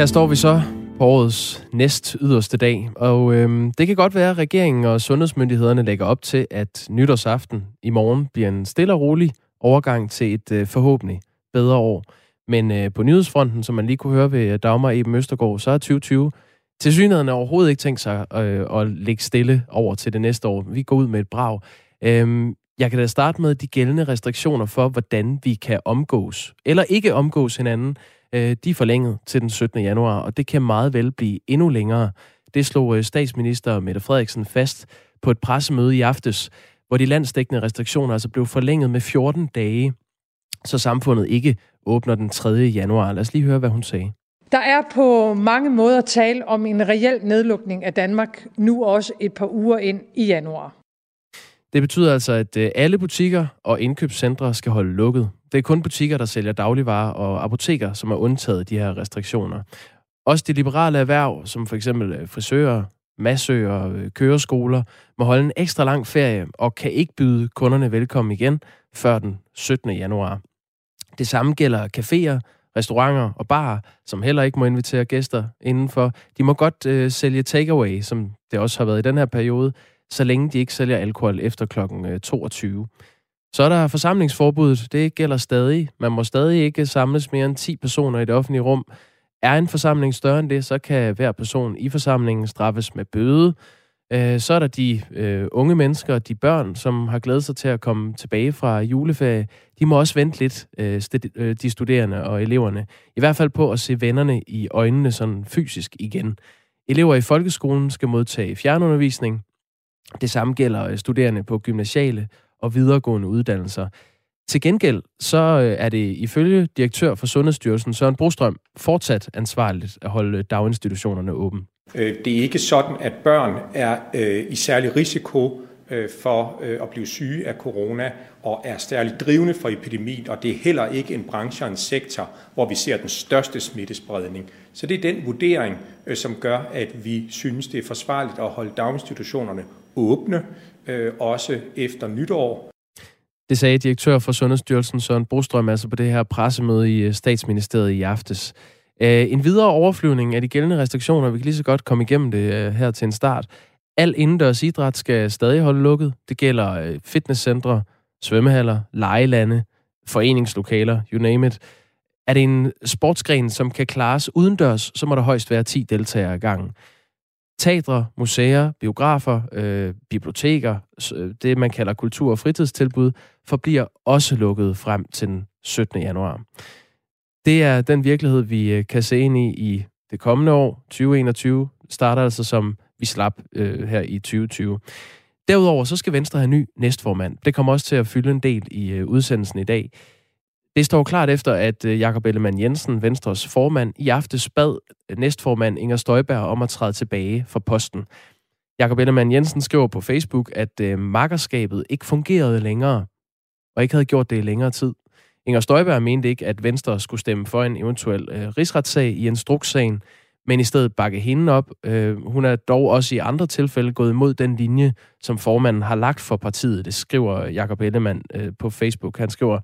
Her står vi så på årets næst yderste dag, og øhm, det kan godt være, at regeringen og sundhedsmyndighederne lægger op til, at nytårsaften i morgen bliver en stille og rolig overgang til et øh, forhåbentlig bedre år. Men øh, på nyhedsfronten, som man lige kunne høre ved øh, Dagmar Eben Østergaard, så er 2020 til synligheden overhovedet ikke tænkt sig øh, at lægge stille over til det næste år. Vi går ud med et brag. Øhm, jeg kan da starte med de gældende restriktioner for, hvordan vi kan omgås, eller ikke omgås hinanden, øh, de er forlænget til den 17. januar, og det kan meget vel blive endnu længere. Det slog øh, statsminister Mette Frederiksen fast på et pressemøde i aftes, hvor de landsdækkende restriktioner altså blev forlænget med 14 dage, så samfundet ikke åbner den 3. januar. Lad os lige høre, hvad hun sagde. Der er på mange måder tale om en reel nedlukning af Danmark, nu også et par uger ind i januar. Det betyder altså, at øh, alle butikker og indkøbscentre skal holde lukket. Det er kun butikker, der sælger dagligvarer og apoteker, som er undtaget de her restriktioner. Også de liberale erhverv, som for eksempel øh, frisører, massører, og køreskoler, må holde en ekstra lang ferie og kan ikke byde kunderne velkommen igen før den 17. januar. Det samme gælder caféer, restauranter og barer, som heller ikke må invitere gæster indenfor. De må godt øh, sælge takeaway, som det også har været i den her periode, så længe de ikke sælger alkohol efter kl. 22. Øh, så er der forsamlingsforbuddet. Det gælder stadig. Man må stadig ikke samles mere end 10 personer i det offentlige rum. Er en forsamling større end det, så kan hver person i forsamlingen straffes med bøde. Øh, så er der de øh, unge mennesker, de børn, som har glædet sig til at komme tilbage fra juleferie. De må også vente lidt, øh, øh, de studerende og eleverne. I hvert fald på at se vennerne i øjnene sådan fysisk igen. Elever i folkeskolen skal modtage fjernundervisning. Det samme gælder øh, studerende på gymnasiale og videregående uddannelser. Til gengæld så øh, er det ifølge direktør for Sundhedsstyrelsen Søren Brostrøm fortsat ansvarligt at holde daginstitutionerne åbne. Øh, det er ikke sådan, at børn er øh, i særlig risiko for at blive syge af corona og er særligt drivende for epidemien, og det er heller ikke en branche og en sektor, hvor vi ser den største smittespredning. Så det er den vurdering, som gør, at vi synes, det er forsvarligt at holde daginstitutionerne åbne, øh, også efter nytår. Det sagde direktør for Sundhedsstyrelsen Søren Brostrøm altså på det her pressemøde i øh, statsministeriet i aftes. Øh, en videre overflyvning af de gældende restriktioner, vi kan lige så godt komme igennem det øh, her til en start. Al indendørs idræt skal stadig holde lukket. Det gælder øh, fitnesscentre, svømmehaller, lejelande, foreningslokaler, you name it. Er det en sportsgren, som kan klares udendørs, så må der højst være 10 deltagere i gangen. Teatre, museer, biografer, øh, biblioteker, øh, det man kalder kultur- og fritidstilbud, forbliver også lukket frem til den 17. januar. Det er den virkelighed, vi øh, kan se ind i i det kommende år. 2021 starter altså som vi slap øh, her i 2020. Derudover så skal Venstre have ny næstformand. Det kommer også til at fylde en del i øh, udsendelsen i dag. Det står klart efter, at øh, Jakob Ellemann Jensen, Venstres formand, i aftes bad øh, næstformand Inger Støjberg om at træde tilbage fra posten. Jakob Ellemann Jensen skriver på Facebook, at øh, makkerskabet ikke fungerede længere, og ikke havde gjort det i længere tid. Inger Støjberg mente ikke, at Venstre skulle stemme for en eventuel øh, rigsretssag i instrukssagen, men i stedet bakke hende op. Øh, hun er dog også i andre tilfælde gået imod den linje, som formanden har lagt for partiet. Det skriver Jakob Ellemann øh, på Facebook. Han skriver,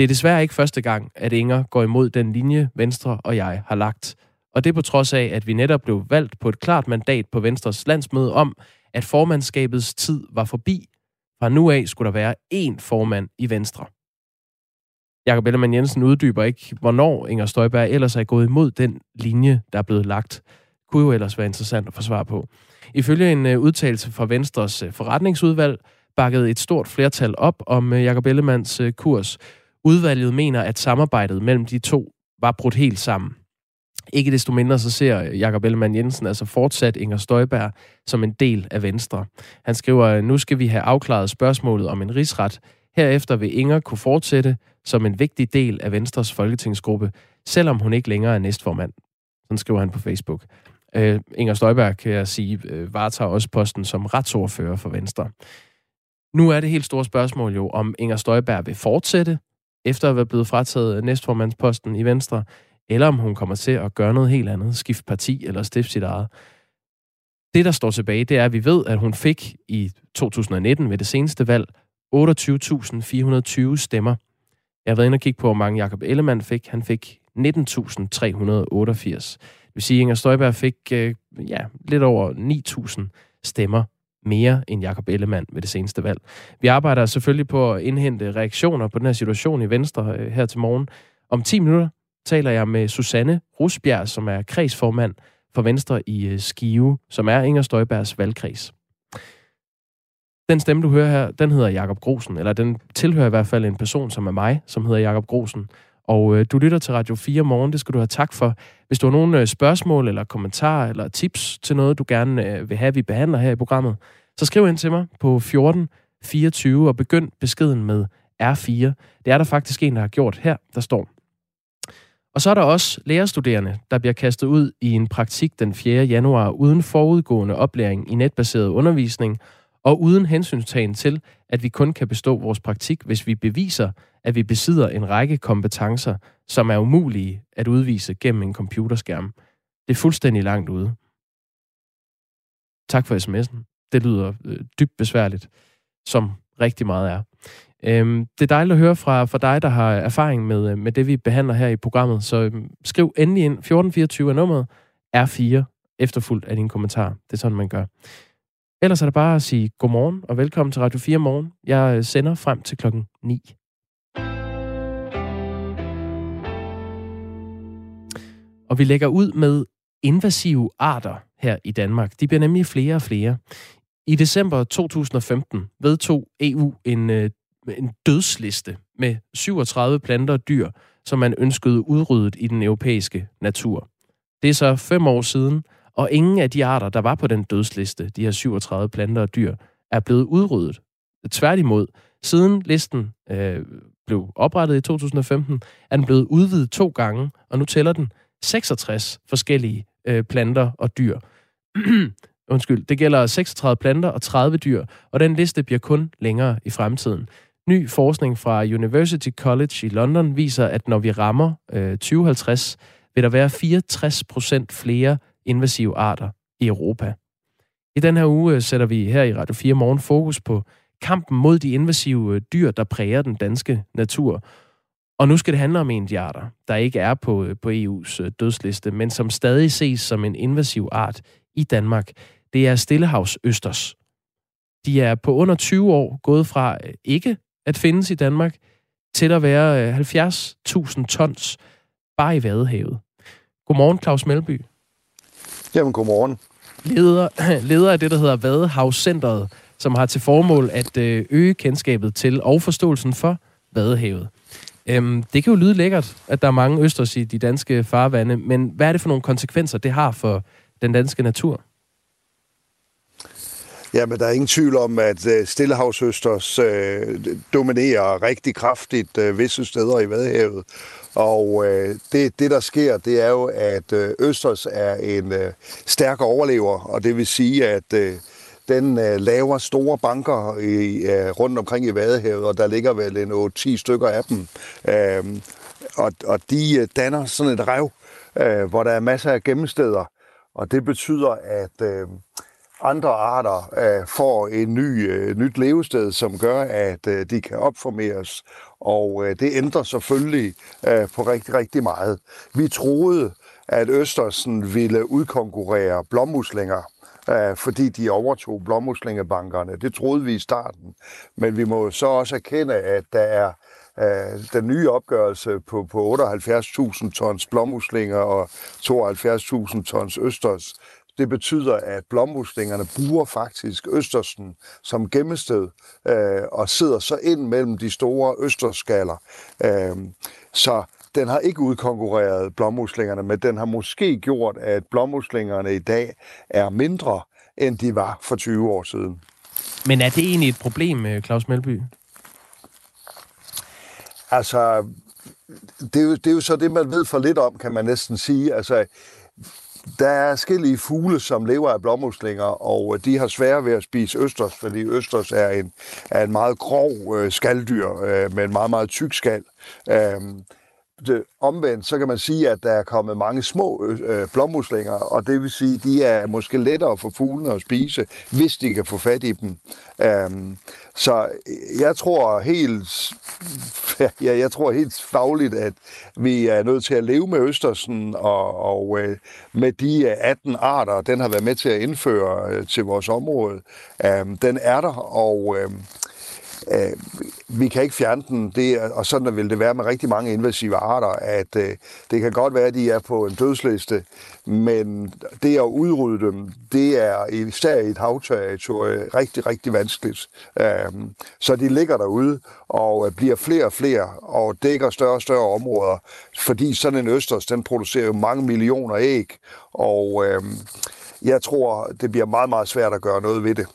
det er desværre ikke første gang, at Inger går imod den linje, Venstre og jeg har lagt. Og det på trods af, at vi netop blev valgt på et klart mandat på Venstres landsmøde om, at formandskabets tid var forbi. Fra nu af skulle der være én formand i Venstre. Jakob Ellemann Jensen uddyber ikke, hvornår Inger Støjberg ellers er gået imod den linje, der er blevet lagt. Kunne jo ellers være interessant at få svar på. Ifølge en øh, udtalelse fra Venstres øh, forretningsudvalg, bakkede et stort flertal op om øh, Jakob Ellemanns kurs, Udvalget mener, at samarbejdet mellem de to var brudt helt sammen. Ikke desto mindre så ser Jakob Ellemann Jensen altså fortsat Inger Støjberg som en del af Venstre. Han skriver, nu skal vi have afklaret spørgsmålet om en rigsret. Herefter vil Inger kunne fortsætte som en vigtig del af Venstres folketingsgruppe, selvom hun ikke længere er næstformand. Sådan skriver han på Facebook. Øh, Inger Støjberg, kan jeg sige, øh, varetager også posten som retsordfører for Venstre. Nu er det helt store spørgsmål jo, om Inger Støjberg vil fortsætte efter at være blevet frataget næstformandsposten i Venstre, eller om hun kommer til at gøre noget helt andet, skifte parti eller stifte sit eget. Det, der står tilbage, det er, at vi ved, at hun fik i 2019 ved det seneste valg 28.420 stemmer. Jeg har været inde og kigge på, hvor mange Jakob Ellemann fik. Han fik 19.388. Det vil sige, at Inger Støjberg fik øh, ja, lidt over 9.000 stemmer mere end Jakob Ellemann ved det seneste valg. Vi arbejder selvfølgelig på at indhente reaktioner på den her situation i Venstre øh, her til morgen. Om 10 minutter taler jeg med Susanne Rusbjerg, som er kredsformand for Venstre i øh, Skive, som er Inger Støjbergs valgkreds. Den stemme, du hører her, den hedder Jakob Grosen, eller den tilhører i hvert fald en person, som er mig, som hedder Jakob Grosen. Og øh, du lytter til Radio 4 morgen, det skal du have tak for. Hvis du har nogle øh, spørgsmål eller kommentarer eller tips til noget, du gerne øh, vil have, vi behandler her i programmet, så skriv ind til mig på 14 24 og begynd beskeden med R4. Det er der faktisk en, der har gjort her, der står. Og så er der også lærerstuderende, der bliver kastet ud i en praktik den 4. januar uden forudgående oplæring i netbaseret undervisning og uden hensynstagen til, at vi kun kan bestå vores praktik, hvis vi beviser, at vi besidder en række kompetencer, som er umulige at udvise gennem en computerskærm. Det er fuldstændig langt ude. Tak for sms'en. Det lyder øh, dybt besværligt, som rigtig meget er. Øhm, det er dejligt at høre fra, fra dig, der har erfaring med, øh, med det, vi behandler her i programmet. Så øhm, skriv endelig ind. 1424 er nummeret. R4 efterfulgt af din kommentar. Det er sådan, man gør. Ellers er det bare at sige godmorgen og velkommen til Radio 4 Morgen. Jeg øh, sender frem til klokken 9. Og vi lægger ud med invasive arter her i Danmark. De bliver nemlig flere og flere. I december 2015 vedtog EU en, øh, en dødsliste med 37 planter og dyr, som man ønskede udryddet i den europæiske natur. Det er så fem år siden, og ingen af de arter, der var på den dødsliste, de her 37 planter og dyr, er blevet udryddet. Tværtimod, siden listen øh, blev oprettet i 2015, er den blevet udvidet to gange, og nu tæller den 66 forskellige øh, planter og dyr. Undskyld, det gælder 36 planter og 30 dyr, og den liste bliver kun længere i fremtiden. Ny forskning fra University College i London viser, at når vi rammer øh, 2050, vil der være 64 procent flere invasive arter i Europa. I den her uge øh, sætter vi her i Radio 4 Morgen fokus på kampen mod de invasive øh, dyr, der præger den danske natur. Og nu skal det handle om en de arter, der ikke er på, øh, på EU's dødsliste, men som stadig ses som en invasiv art i Danmark. Det er Stillehavsøsters. De er på under 20 år gået fra ikke at findes i Danmark til at være 70.000 tons bare i Vadehavet. Godmorgen, Claus Melby. Jamen, godmorgen. Leder, leder af det, der hedder Vadehavscenteret, som har til formål at øh, øge kendskabet til og forståelsen for Vadehavet. Øhm, det kan jo lyde lækkert, at der er mange østers i de danske farvande, men hvad er det for nogle konsekvenser, det har for den danske natur? Jamen, der er ingen tvivl om, at øh, Stillehavsøsters øh, dominerer rigtig kraftigt øh, visse steder i Vadehavet. Og øh, det, det, der sker, det er jo, at øh, Østers er en øh, stærk overlever, og det vil sige, at øh, den øh, laver store banker i, øh, rundt omkring i Vadehavet, og der ligger vel en 8-10 stykker af dem. Øh, og, og de øh, danner sådan et rev, øh, hvor der er masser af gemmesteder. Og det betyder, at øh, andre arter øh, får en ny, øh, nyt levested, som gør, at øh, de kan opformeres. Og øh, det ændrer selvfølgelig øh, på rigtig, rigtig meget. Vi troede, at Østersen ville udkonkurrere blommuslinger, øh, fordi de overtog blommuslingebankerne. Det troede vi i starten. Men vi må så også erkende, at der er øh, den nye opgørelse på, på 78.000 tons blommuslinger og 72.000 tons østers, det betyder, at blommuslingerne bruger faktisk Østersen som gemmested øh, og sidder så ind mellem de store østerskaller. Øh, så den har ikke udkonkurreret blommuslingerne, men den har måske gjort, at blommuslingerne i dag er mindre, end de var for 20 år siden. Men er det egentlig et problem, øh, Claus Melby? Altså, det er, jo, det er jo så det, man ved for lidt om, kan man næsten sige. Altså, der er forskellige fugle, som lever af blåmuslinger, og øh, de har svært ved at spise østers, fordi østers er en, er en meget grov øh, skalddyr øh, med en meget, meget tyk skal. Øh, det, omvendt, så kan man sige, at der er kommet mange små øh, blommuslinger, og det vil sige, at de er måske lettere for fuglene at spise, hvis de kan få fat i dem. Um, så jeg tror helt, ja, jeg tror helt fagligt, at vi er nødt til at leve med Østersen, og, og øh, med de øh, 18 arter, den har været med til at indføre øh, til vores område, um, den er der, og øh, øh, vi kan ikke fjerne den, det, og sådan vil det være med rigtig mange invasive arter, at øh, det kan godt være, at de er på en dødsliste, men det at udrydde dem, det er især i et havterritorie rigtig, rigtig vanskeligt. Øh, så de ligger derude og øh, bliver flere og flere og dækker større og større områder, fordi sådan en østers, den producerer jo mange millioner æg, og øh, jeg tror, det bliver meget, meget svært at gøre noget ved det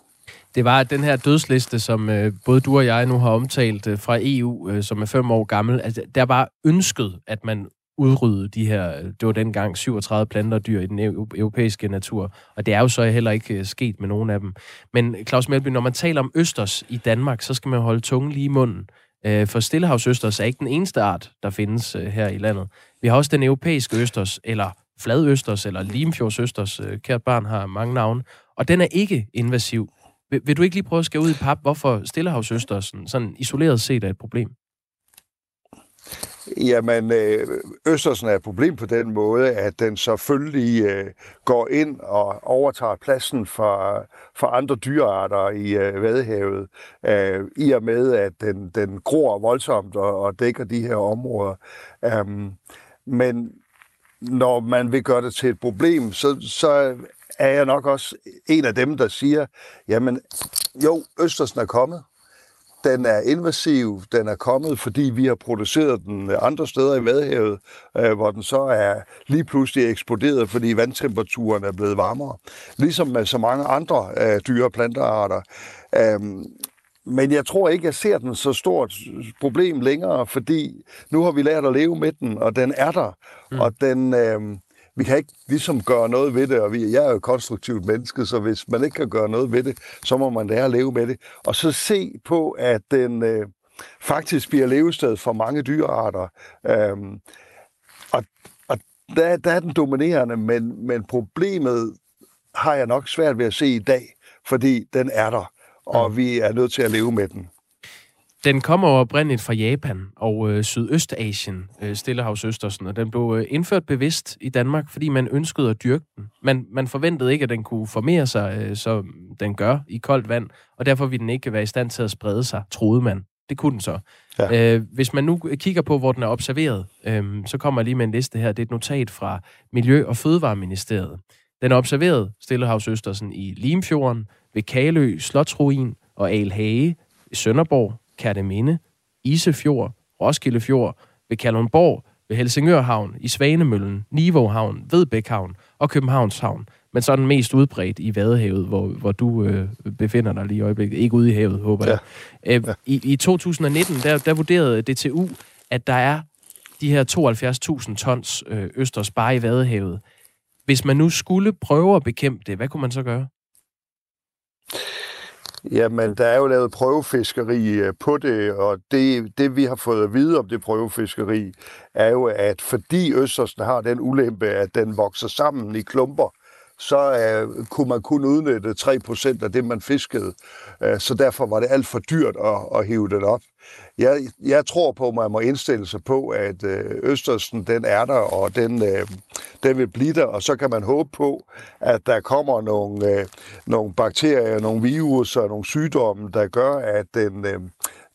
det var den her dødsliste, som øh, både du og jeg nu har omtalt øh, fra EU, øh, som er fem år gammel. Altså, der var ønsket, at man udrydde de her, øh, det var dengang 37 planter og dyr i den europæiske natur, og det er jo så heller ikke øh, sket med nogen af dem. Men Claus Melby, når man taler om østers i Danmark, så skal man holde tungen lige i munden. Øh, for stillehavsøsters er ikke den eneste art, der findes her i landet. Vi har også den europæiske østers, eller fladøsters, eller limfjordsøsters. Kært barn har mange navne. Og den er ikke invasiv. Vil, vil du ikke lige prøve at skære ud i pap, hvorfor Stillehavsøstersen sådan isoleret set er et problem? Jamen, øh, Østersen er et problem på den måde, at den selvfølgelig øh, går ind og overtager pladsen for, for andre dyrearter i øh, Vadehavet, øh, i og med, at den, den gror voldsomt og, og dækker de her områder. Um, men når man vil gøre det til et problem, så, så er jeg nok også en af dem, der siger, jamen jo, Østersen er kommet. Den er invasiv, den er kommet, fordi vi har produceret den andre steder i Vadehavet, øh, hvor den så er lige pludselig eksploderet, fordi vandtemperaturen er blevet varmere. Ligesom med så mange andre øh, dyre- og plantearter. Øhm, men jeg tror ikke, jeg ser den så stort problem længere, fordi nu har vi lært at leve med den, og den er der. Mm. Og den, øh, vi kan ikke ligesom gøre noget ved det, og vi, jeg er jo et konstruktivt menneske, så hvis man ikke kan gøre noget ved det, så må man lære at leve med det. Og så se på, at den øh, faktisk bliver levested for mange dyrearter. Øhm, og og der, der er den dominerende, men, men problemet har jeg nok svært ved at se i dag, fordi den er der, og mm. vi er nødt til at leve med den. Den kommer oprindeligt fra Japan og øh, Sydøstasien, øh, Stillehavsøstersen, og den blev øh, indført bevidst i Danmark, fordi man ønskede at dyrke den. Man, man forventede ikke, at den kunne formere sig, øh, som den gør i koldt vand, og derfor ville den ikke være i stand til at sprede sig, troede man. Det kunne den så. Ja. Øh, hvis man nu kigger på, hvor den er observeret, øh, så kommer jeg lige med en liste her. Det er et notat fra Miljø- og Fødevareministeriet. Den er observeret, Stillehavsøstersen, i Limfjorden, ved Kalø, Slotsruin og Alhage, i Sønderborg, Kærteminde, Isefjord, Roskildefjord, ved Kalundborg, ved Helsingør Havn, i Svanemøllen, Nivå Havn, Vedbæk Havn og Københavns Havn. Men så er den mest udbredt i Vadehavet, hvor, hvor du øh, befinder dig lige i øjeblikket. Ikke ude i havet, håber jeg. Ja. Øh, ja. I, I 2019, der, der vurderede DTU, at der er de her 72.000 tons øh, østers bare i Vadehavet. Hvis man nu skulle prøve at bekæmpe det, hvad kunne man så gøre? Jamen, der er jo lavet prøvefiskeri øh, på det, og det, det vi har fået at vide om det prøvefiskeri, er jo, at fordi Østersen har den ulempe, at den vokser sammen i klumper, så uh, kunne man kun udnytte 3% af det, man fiskede. Uh, så derfor var det alt for dyrt at, at hive den op. Jeg, jeg tror på, at man må indstille sig på, at øh, uh, Østersen den er der, og den, uh, den vil blive der, og så kan man håbe på, at der kommer nogle, uh, nogle bakterier, nogle virus og nogle sygdomme, der gør, at den,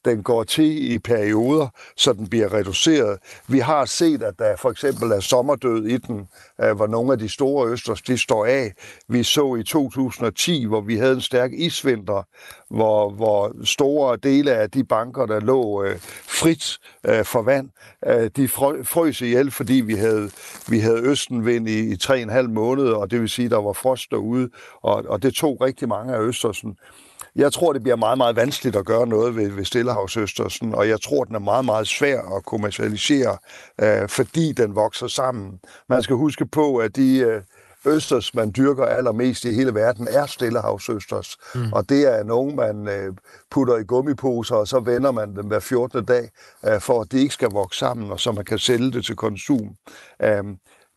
den går til i perioder, så den bliver reduceret. Vi har set, at der for eksempel er sommerdød i den, øh, hvor nogle af de store østers, de står af. Vi så i 2010, hvor vi havde en stærk isvinter, hvor, hvor store dele af de banker, der lå øh, frit øh, for vand, øh, de frøs ihjel, fordi vi havde, vi havde østenvind i, i 3,5 måneder, og det vil sige, at der var frost derude, og, og det tog rigtig mange af østersen. Jeg tror, det bliver meget, meget vanskeligt at gøre noget ved, ved Stillehavsøstersen, og jeg tror, den er meget, meget svær at kommercialisere, øh, fordi den vokser sammen. Man skal huske på, at de, øh, østers, man dyrker allermest i hele verden, er stillehavsøsters. Mm. Og det er nogen, man øh, putter i gummiposer, og så vender man dem hver 14. dag, øh, for at de ikke skal vokse sammen, og så man kan sælge det til konsum. Øh,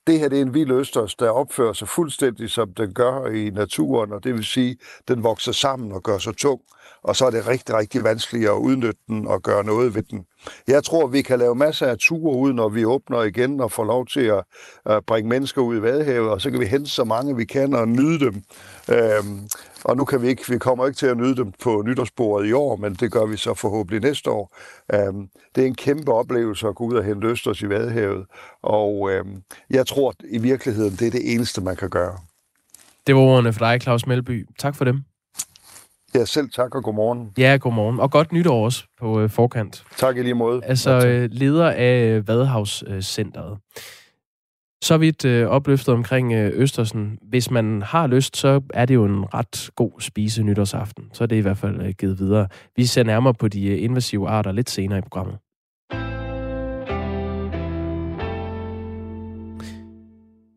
det her det er en vild østers, der opfører sig fuldstændig, som den gør i naturen, og det vil sige, den vokser sammen og gør sig tung og så er det rigtig, rigtig vanskeligt at udnytte den og gøre noget ved den. Jeg tror, vi kan lave masser af ture ud, når vi åbner igen og får lov til at bringe mennesker ud i Vadehavet, og så kan vi hente så mange vi kan og nyde dem. Øhm, og nu kan vi ikke, vi kommer ikke til at nyde dem på nytårsbordet i år, men det gør vi så forhåbentlig næste år. Øhm, det er en kæmpe oplevelse at gå ud og hente østers i Vadehavet, og øhm, jeg tror i virkeligheden, det er det eneste, man kan gøre. Det var ordene for dig, Claus Melby. Tak for dem. Ja, selv tak og godmorgen. Ja, godmorgen. Og godt nytår også på øh, forkant. Tak i lige måde. Altså, øh, leder af Vadehavscenteret. Så vidt øh, opløftet omkring øh, Østersen. Hvis man har lyst, så er det jo en ret god spise nytårsaften. Så er det i hvert fald øh, givet videre. Vi ser nærmere på de øh, invasive arter lidt senere i programmet.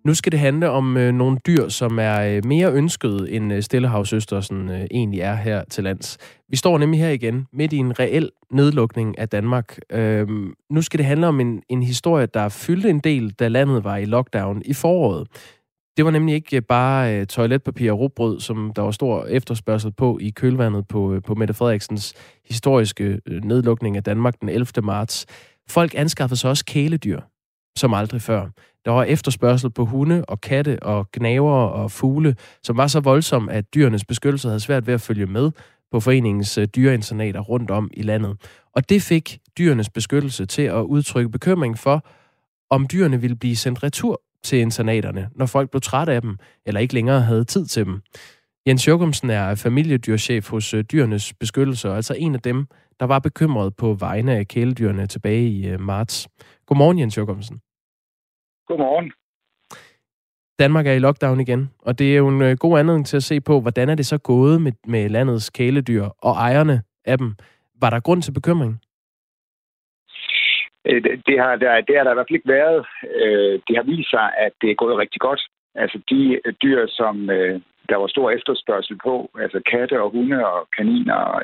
Nu skal det handle om øh, nogle dyr, som er øh, mere ønsket end øh, Stillehavsøstersen øh, egentlig er her til lands. Vi står nemlig her igen midt i en reel nedlukning af Danmark. Øh, nu skal det handle om en, en historie, der fyldte en del, da landet var i lockdown i foråret. Det var nemlig ikke øh, bare øh, toiletpapir og rugbrød, som der var stor efterspørgsel på i kølvandet på, øh, på Mette Frederiksens historiske øh, nedlukning af Danmark den 11. marts. Folk anskaffede sig også kæledyr, som aldrig før. Der var efterspørgsel på hunde og katte og gnaver og fugle, som var så voldsom, at dyrenes beskyttelse havde svært ved at følge med på foreningens øh, dyreinternater rundt om i landet. Og det fik dyrenes beskyttelse til at udtrykke bekymring for, om dyrene ville blive sendt retur til internaterne, når folk blev trætte af dem, eller ikke længere havde tid til dem. Jens Jokumsen er familiedyrchef hos øh, Dyrenes Beskyttelse, og altså en af dem, der var bekymret på vegne af kæledyrene tilbage i øh, marts. Godmorgen, Jens Jokumsen. Godmorgen. Danmark er i lockdown igen, og det er jo en øh, god anledning til at se på, hvordan er det så gået med, med landets kæledyr og ejerne af dem. Var der grund til bekymring? Øh, det har, der, det har der i hvert fald ikke været. Øh, det har vist sig, at det er gået rigtig godt. Altså de dyr, som der var stor efterspørgsel på, altså katte og hunde og kaniner,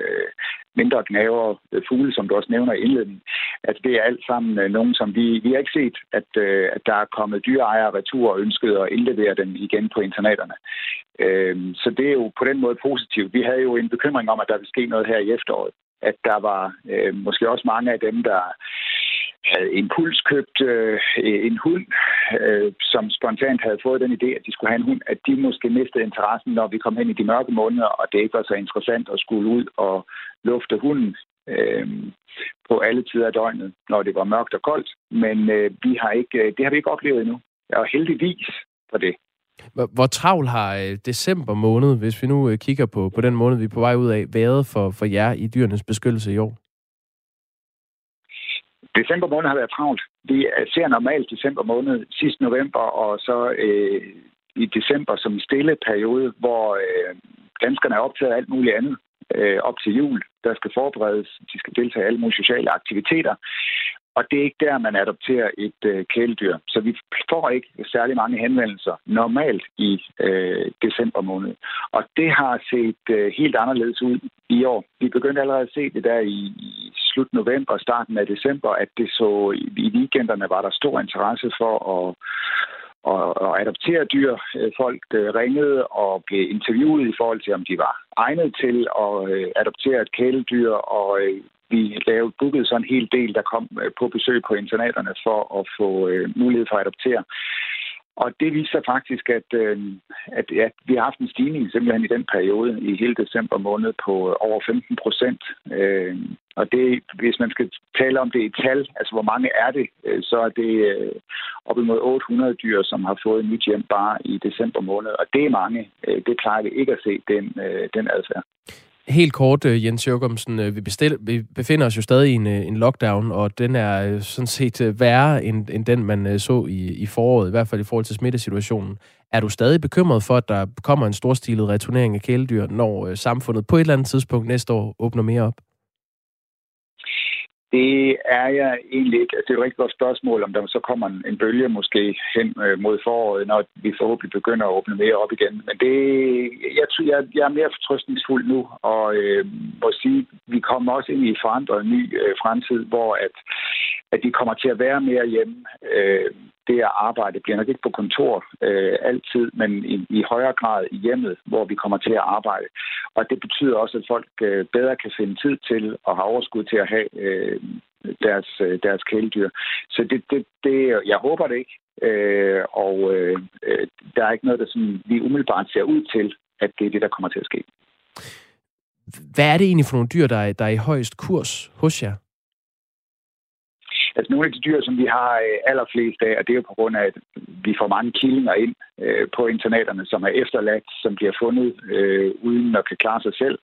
mindre gnaver, øh, fugle, som du også nævner i indledningen, at det er alt sammen øh, nogen, som vi, vi har ikke set, at, øh, at der er kommet dyreejere retur og ønsket at indlevere dem igen på internaterne. Så det er jo på den måde positivt. Vi havde jo en bekymring om, at der ville ske noget her i efteråret. At der var måske også mange af dem, der havde impulskøbt øh, en hund, øh, som spontant havde fået den idé, at de skulle have en hund, at de måske mistede interessen, når vi kom hen i de mørke måneder, og det ikke var så interessant at skulle ud og lufte hunden øh, på alle tider af døgnet, når det var mørkt og koldt. Men øh, vi har ikke, øh, det har vi ikke oplevet endnu, og heldigvis for det. Hvor travl har øh, december måned, hvis vi nu øh, kigger på, på den måned, vi er på vej ud af, været for, for jer i dyrenes beskyttelse i år? December måned har været travlt. Vi ser normalt december måned sidst november, og så øh, i december som stille periode, hvor øh, danskerne er optaget af alt muligt andet øh, op til jul. Der skal forberedes, de skal deltage i alle mulige sociale aktiviteter. Og det er ikke der, man adopterer et øh, kæledyr. Så vi får ikke særlig mange henvendelser normalt i øh, december måned. Og det har set øh, helt anderledes ud i år. Vi begyndte allerede at se det der i, i slut november og starten af december, at det så i, weekenderne var der stor interesse for at og, og adoptere dyr. Øh, folk øh, ringede og blev interviewet i forhold til, om de var egnet til at øh, adoptere et kæledyr, og vi lavede booket sådan en hel del, der kom øh, på besøg på internaterne for at få øh, mulighed for at adoptere. Og det viser faktisk, at, øh, at ja, vi har haft en stigning simpelthen i den periode i hele december måned på øh, over 15 procent. Øh, og det, hvis man skal tale om det i tal, altså hvor mange er det, øh, så er det øh, op imod 800 dyr, som har fået nyt hjem bare i december måned. Og det er mange. Øh, det plejer vi ikke at se, den, øh, den adfærd. Helt kort, øh, Jens Jørgensen, øh, vi, bestil, vi befinder os jo stadig i en, øh, en lockdown, og den er sådan set værre end, end den, man så i, i foråret, i hvert fald i forhold til smittesituationen. Er du stadig bekymret for, at der kommer en storstilet returnering af kæledyr, når samfundet på et eller andet tidspunkt næste år åbner mere op? Det er jeg egentlig ikke. Altså, det er et rigtig godt spørgsmål, om der så kommer en, en bølge måske hen øh, mod foråret, når vi forhåbentlig begynder at åbne mere op igen. Men det, jeg, jeg, jeg er mere fortrøstningsfuld nu, og øh, må sige, vi kommer også ind i en forandret ny øh, fremtid, hvor at, at de kommer til at være mere hjemme. Øh, det at arbejde bliver nok ikke på kontor øh, altid, men i, i højere grad i hjemmet, hvor vi kommer til at arbejde. Og det betyder også, at folk øh, bedre kan finde tid til at have overskud til at have øh, deres, øh, deres kæledyr. Så det, det, det, jeg håber det ikke. Øh, og øh, øh, der er ikke noget, der sådan, vi umiddelbart ser ud til, at det er det, der kommer til at ske. Hvad er det egentlig for nogle dyr, der er, der er i højst kurs hos jer? Altså nogle af de dyr, som vi har øh, allerflest af, og det er jo på grund af, at vi får mange killinger ind øh, på internaterne, som er efterladt, som bliver fundet øh, uden at kan klare sig selv,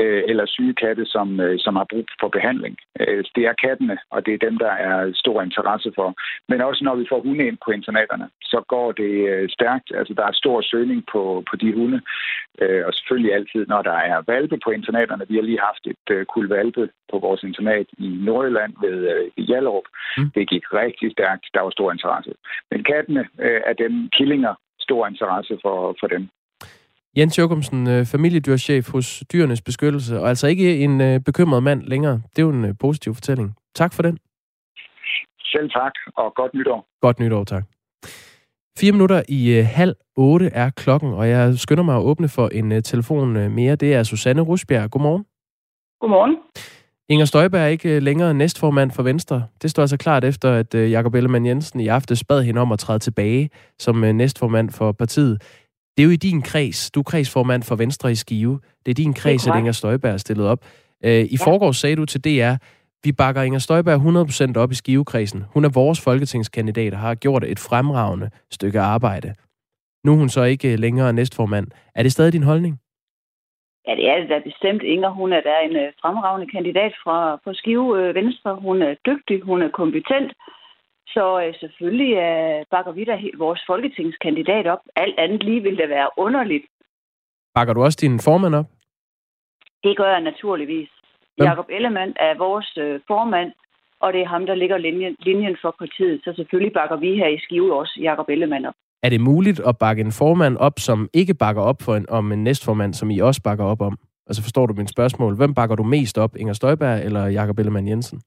øh, eller syge katte, som, øh, som har brug for behandling. Øh, det er kattene, og det er dem, der er stor interesse for. Men også når vi får hunde ind på internaterne, så går det øh, stærkt. Altså der er stor søgning på, på de hunde, øh, og selvfølgelig altid, når der er valpe på internaterne. Vi har lige haft et øh, kul valpe på vores internat i Nordjylland ved øh, Jallerup. Mm. Det gik rigtig stærkt. Der var stor interesse. Men kattene øh, er dem killinger stor interesse for, for dem. Jens Jokumsen, øh, familiedyrchef hos Dyrenes Beskyttelse, og altså ikke en øh, bekymret mand længere. Det er jo en øh, positiv fortælling. Tak for den. Selv tak, og godt nytår. Godt nytår, tak. Fire minutter i halv otte er klokken, og jeg skynder mig at åbne for en telefon mere. Det er Susanne Rusbjerg. Godmorgen. Godmorgen. Inger Støjberg er ikke længere næstformand for Venstre. Det står altså klart efter, at Jakob Ellemann Jensen i aftes bad hende om at træde tilbage som næstformand for partiet. Det er jo i din kreds. Du er kredsformand for Venstre i Skive. Det er din kreds, at Inger Støjberg er stillet op. Øh, I ja. forgår sagde du til DR, vi bakker Inger Støjberg 100% op i Skivekredsen. Hun er vores folketingskandidat og har gjort et fremragende stykke arbejde. Nu er hun så ikke længere næstformand. Er det stadig din holdning? Ja, det er det da bestemt. Inger, hun er da en øh, fremragende kandidat fra, fra Skive øh, Venstre. Hun er dygtig, hun er kompetent, så øh, selvfølgelig øh, bakker vi da vores folketingskandidat op. Alt andet lige vil det være underligt. Bakker du også din formand op? Det gør jeg naturligvis. Hvem? Jakob Ellemann er vores øh, formand, og det er ham, der ligger linjen, linjen for partiet. Så selvfølgelig bakker vi her i Skive også Jakob Ellemann op. Er det muligt at bakke en formand op, som ikke bakker op for en, om en næstformand, som I også bakker op om? Altså forstår du min spørgsmål? Hvem bakker du mest op? Inger Støjberg eller Jakob Ellemann Jensen?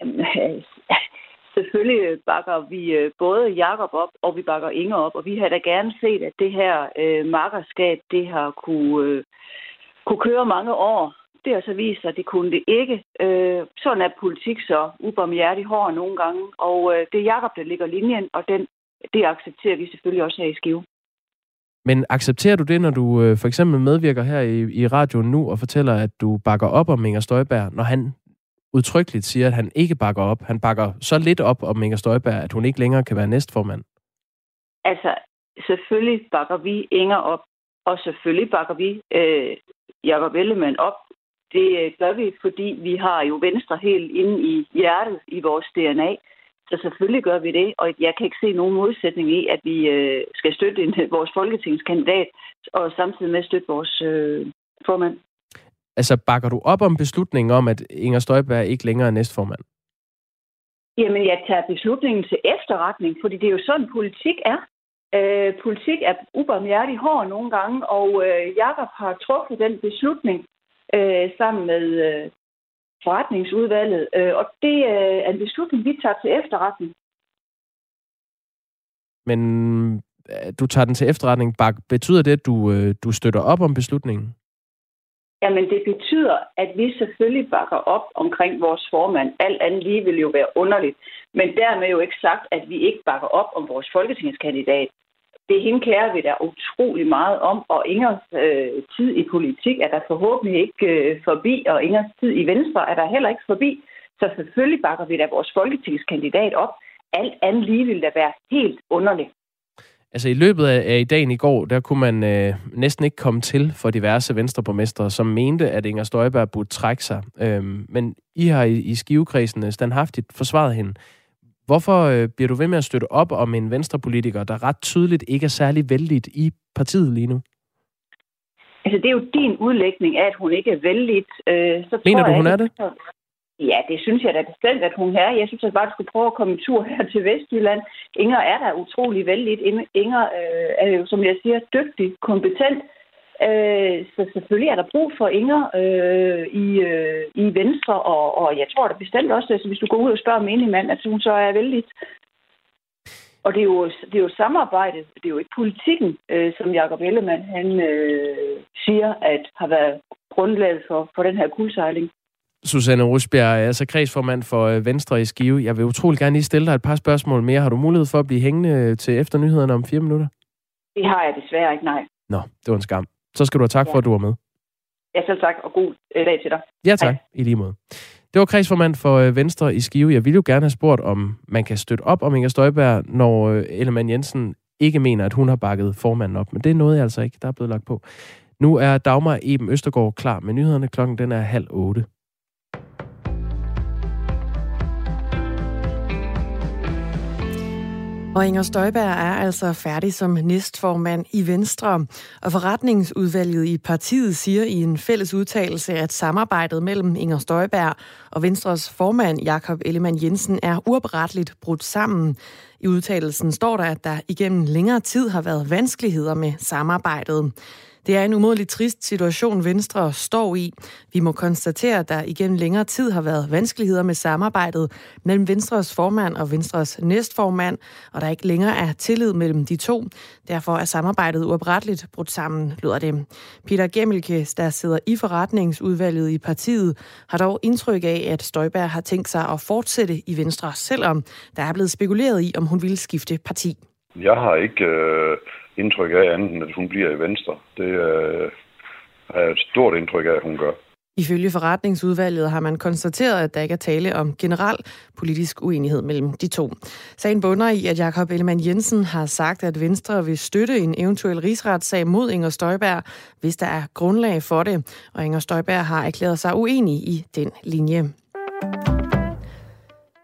Jamen, øh, selvfølgelig bakker vi øh, både Jakob op, og vi bakker Inger op, og vi har da gerne set, at det her øh, markerskab, det har kunne, øh, kunne køre mange år. Det har så vist sig, at det kunne det ikke. Øh, sådan er politik så ubarmhjertig hård nogle gange, og øh, det er Jakob, der ligger linjen, og den, det accepterer vi selvfølgelig også her i Skive. Men accepterer du det, når du øh, for eksempel medvirker her i, i radioen nu og fortæller, at du bakker op om Inger Støjberg, når han udtrykkeligt siger, at han ikke bakker op. Han bakker så lidt op om Inger Støjberg, at hun ikke længere kan være næstformand. Altså, selvfølgelig bakker vi Inger op, og selvfølgelig bakker vi øh, Jacob Ellemann op. Det øh, gør vi, fordi vi har jo Venstre helt inde i hjertet i vores DNA. Så selvfølgelig gør vi det, og jeg kan ikke se nogen modsætning i, at vi øh, skal støtte en, vores folketingskandidat, og samtidig med støtte vores øh, formand. Altså, bakker du op om beslutningen om, at Inger Støjberg ikke længere er næstformand? Jamen, jeg tager beslutningen til efterretning, fordi det er jo sådan, politik er. Øh, politik er ubarmhjertig hård nogle gange, og øh, Jakob har truffet den beslutning øh, sammen med øh, forretningsudvalget, øh, og det øh, er en beslutning, vi tager til efterretning. Men øh, du tager den til efterretning. Betyder det, at du, øh, du støtter op om beslutningen? Jamen, det betyder, at vi selvfølgelig bakker op omkring vores formand. Alt andet lige vil jo være underligt. Men dermed jo ikke sagt, at vi ikke bakker op om vores folketingskandidat. Det hende kærer vi da utrolig meget om, og Ingers øh, tid i politik er der forhåbentlig ikke øh, forbi, og Ingers tid i Venstre er der heller ikke forbi. Så selvfølgelig bakker vi da vores folketingskandidat op. Alt andet lige vil da være helt underligt. Altså i løbet af, af i dagen i går, der kunne man øh, næsten ikke komme til for diverse venstreborgmestre, som mente, at Inger Støjberg burde trække sig. Øhm, men I har i, i skivekredsen standhaftigt forsvaret hende. Hvorfor øh, bliver du ved med at støtte op om en venstrepolitiker, der ret tydeligt ikke er særlig vældigt i partiet lige nu? Altså, det er jo din udlægning af, at hun ikke er vældigt. Øh, så Mener du, hun er det? Ja, det synes jeg da bestemt, at hun er. Jeg synes at bare, skulle prøve at komme en tur her til Vestjylland. Inger er da utrolig vældig. Inger øh, er jo, som jeg siger, dygtig, kompetent. Øh, så selvfølgelig er der brug for Inger øh, i, øh, i Venstre, og, og jeg tror da bestemt også, at hvis du går ud og spørger menigmand, at hun så er vældig. Og det er, jo, det er jo samarbejde, det er jo ikke politikken, øh, som Jacob Ellemann han øh, siger, at har været grundlaget for, for den her kuldsejling. Susanne Rusbjerg er altså kredsformand for øh, Venstre i Skive. Jeg vil utrolig gerne lige stille dig et par spørgsmål mere. Har du mulighed for at blive hængende til efter nyhederne om fire minutter? Det har jeg desværre ikke, nej. Nå, det var en skam. Så skal du have tak ja. for, at du var med. Ja, selv tak, og god øh, dag til dig. Ja, tak. Hej. I lige måde. Det var kredsformand for øh, Venstre i Skive. Jeg ville jo gerne have spurgt, om man kan støtte op om Inger Støjberg, når Ellemann Jensen ikke mener, at hun har bakket formanden op. Men det er noget, jeg altså ikke, der er blevet lagt på. Nu er Dagmar Eben Østergaard klar med nyhederne. Klokken den er halv otte. Og Inger Støjberg er altså færdig som næstformand i Venstre. Og forretningsudvalget i partiet siger i en fælles udtalelse, at samarbejdet mellem Inger Støjberg og Venstres formand Jakob Ellemann Jensen er uopretteligt brudt sammen. I udtalelsen står der, at der igennem længere tid har været vanskeligheder med samarbejdet. Det er en umådelig trist situation, Venstre står i. Vi må konstatere, at der igennem længere tid har været vanskeligheder med samarbejdet mellem Venstres formand og Venstres næstformand, og der ikke længere er tillid mellem de to. Derfor er samarbejdet uopretteligt brudt sammen, lyder det. Peter Gemmelke, der sidder i forretningsudvalget i partiet, har dog indtryk af, at Støjberg har tænkt sig at fortsætte i Venstre, selvom der er blevet spekuleret i, om hun ville skifte parti. Jeg har ikke øh, indtryk af andet, end at hun bliver i Venstre. Det øh, er et stort indtryk af, at hun gør. Ifølge forretningsudvalget har man konstateret, at der ikke er tale om generel politisk uenighed mellem de to. Sagen bunder i, at Jakob Ellemann Jensen har sagt, at Venstre vil støtte en eventuel rigsretssag mod Inger Støjberg, hvis der er grundlag for det. Og Inger Støjberg har erklæret sig uenig i den linje.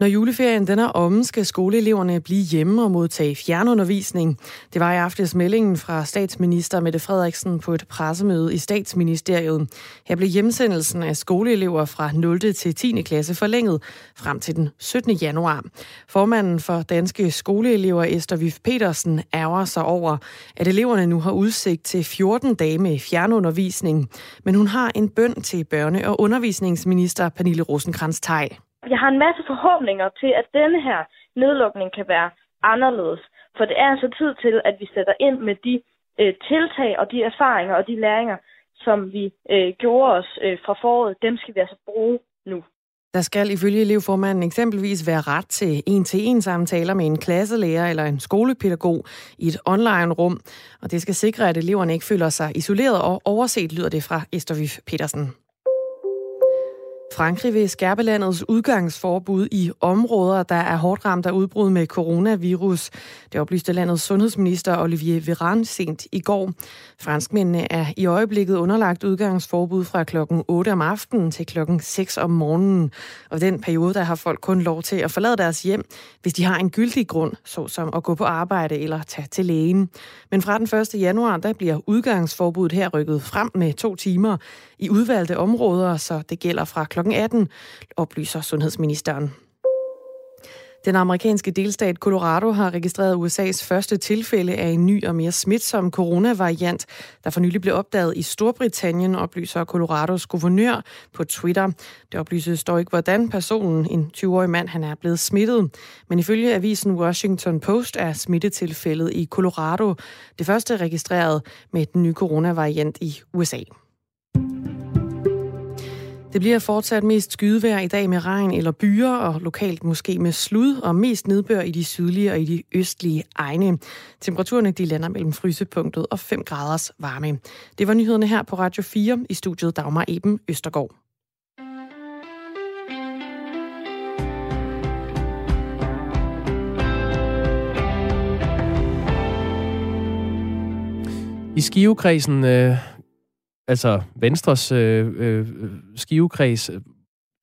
Når juleferien den er omme, skal skoleeleverne blive hjemme og modtage fjernundervisning. Det var i aftes meldingen fra statsminister Mette Frederiksen på et pressemøde i statsministeriet. Her blev hjemsendelsen af skoleelever fra 0. til 10. klasse forlænget frem til den 17. januar. Formanden for Danske Skoleelever Esther Vif Petersen ærger sig over, at eleverne nu har udsigt til 14 dage med fjernundervisning. Men hun har en bøn til børne- og undervisningsminister Pernille Rosenkrantz-Teil. Jeg har en masse forhåbninger til, at denne her nedlukning kan være anderledes. For det er altså tid til, at vi sætter ind med de øh, tiltag og de erfaringer og de læringer, som vi øh, gjorde os øh, fra foråret. Dem skal vi altså bruge nu. Der skal ifølge elevformanden eksempelvis være ret til en-til-en samtaler med en klasselærer eller en skolepædagog i et online-rum, og det skal sikre, at eleverne ikke føler sig isoleret og overset, lyder det fra Estervif Petersen. Frankrig vil skærpe landets udgangsforbud i områder, der er hårdt ramt af udbrud med coronavirus. Det oplyste landets sundhedsminister Olivier Véran sent i går. Franskmændene er i øjeblikket underlagt udgangsforbud fra klokken 8 om aftenen til klokken 6 om morgenen. Og den periode, der har folk kun lov til at forlade deres hjem, hvis de har en gyldig grund, såsom at gå på arbejde eller tage til lægen. Men fra den 1. januar, der bliver udgangsforbuddet her rykket frem med to timer i udvalgte områder, så det gælder fra kl. 18, oplyser sundhedsministeren. Den amerikanske delstat Colorado har registreret USA's første tilfælde af en ny og mere smitsom coronavariant, der for nylig blev opdaget i Storbritannien, oplyser Colorados guvernør på Twitter. Det oplyses dog ikke, hvordan personen, en 20-årig mand, han er blevet smittet. Men ifølge avisen Washington Post er smittetilfældet i Colorado det første registreret med den nye coronavariant i USA. Det bliver fortsat mest skydevejr i dag med regn eller byer, og lokalt måske med slud, og mest nedbør i de sydlige og i de østlige egne. Temperaturerne de lander mellem frysepunktet og 5 graders varme. Det var nyhederne her på Radio 4 i studiet Dagmar Eben Østergaard. I skivekredsen øh, altså Venstres øh, øh, skivekreds, øh,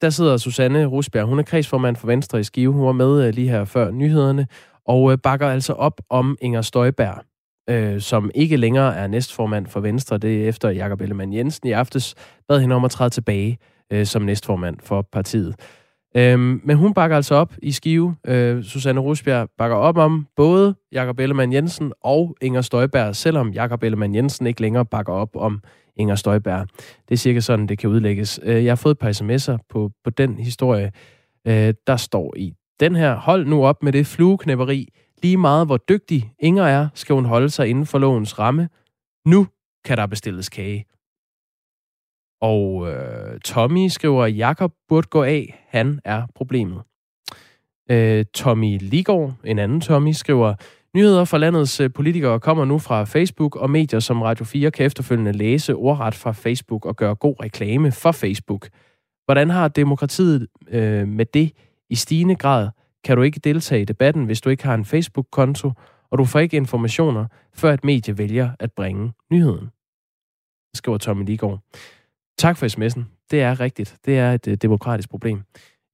der sidder Susanne Rusbjerg. Hun er kredsformand for Venstre i Skive. Hun var med øh, lige her før nyhederne, og øh, bakker altså op om Inger Støjberg, øh, som ikke længere er næstformand for Venstre. Det er efter Jakob Ellemann Jensen i aftes bad hende om at træde tilbage øh, som næstformand for partiet. Øhm, men hun bakker altså op i Skive. Øh, Susanne Rusbjerg bakker op om både Jakob Ellemann Jensen og Inger Støjberg, selvom Jakob Ellemann Jensen ikke længere bakker op om Inger Støjberg. Det er cirka sådan, det kan udlægges. Øh, jeg har fået et par sms'er på, på den historie. Øh, der står i den her, hold nu op med det flueknæpperi. Lige meget hvor dygtig Inger er, skal hun holde sig inden for lovens ramme. Nu kan der bestilles kage. Og øh, Tommy skriver, Jakob burde gå af. Han er problemet. Øh, Tommy Ligård, en anden Tommy, skriver, Nyheder fra landets øh, politikere kommer nu fra Facebook, og medier som Radio 4 kan efterfølgende læse ordret fra Facebook og gøre god reklame for Facebook. Hvordan har demokratiet øh, med det i stigende grad? Kan du ikke deltage i debatten, hvis du ikke har en Facebook-konto, og du får ikke informationer, før et medie vælger at bringe nyheden? Skriver Tommy Ligård. Tak for sms'en. Det er rigtigt. Det er et øh, demokratisk problem.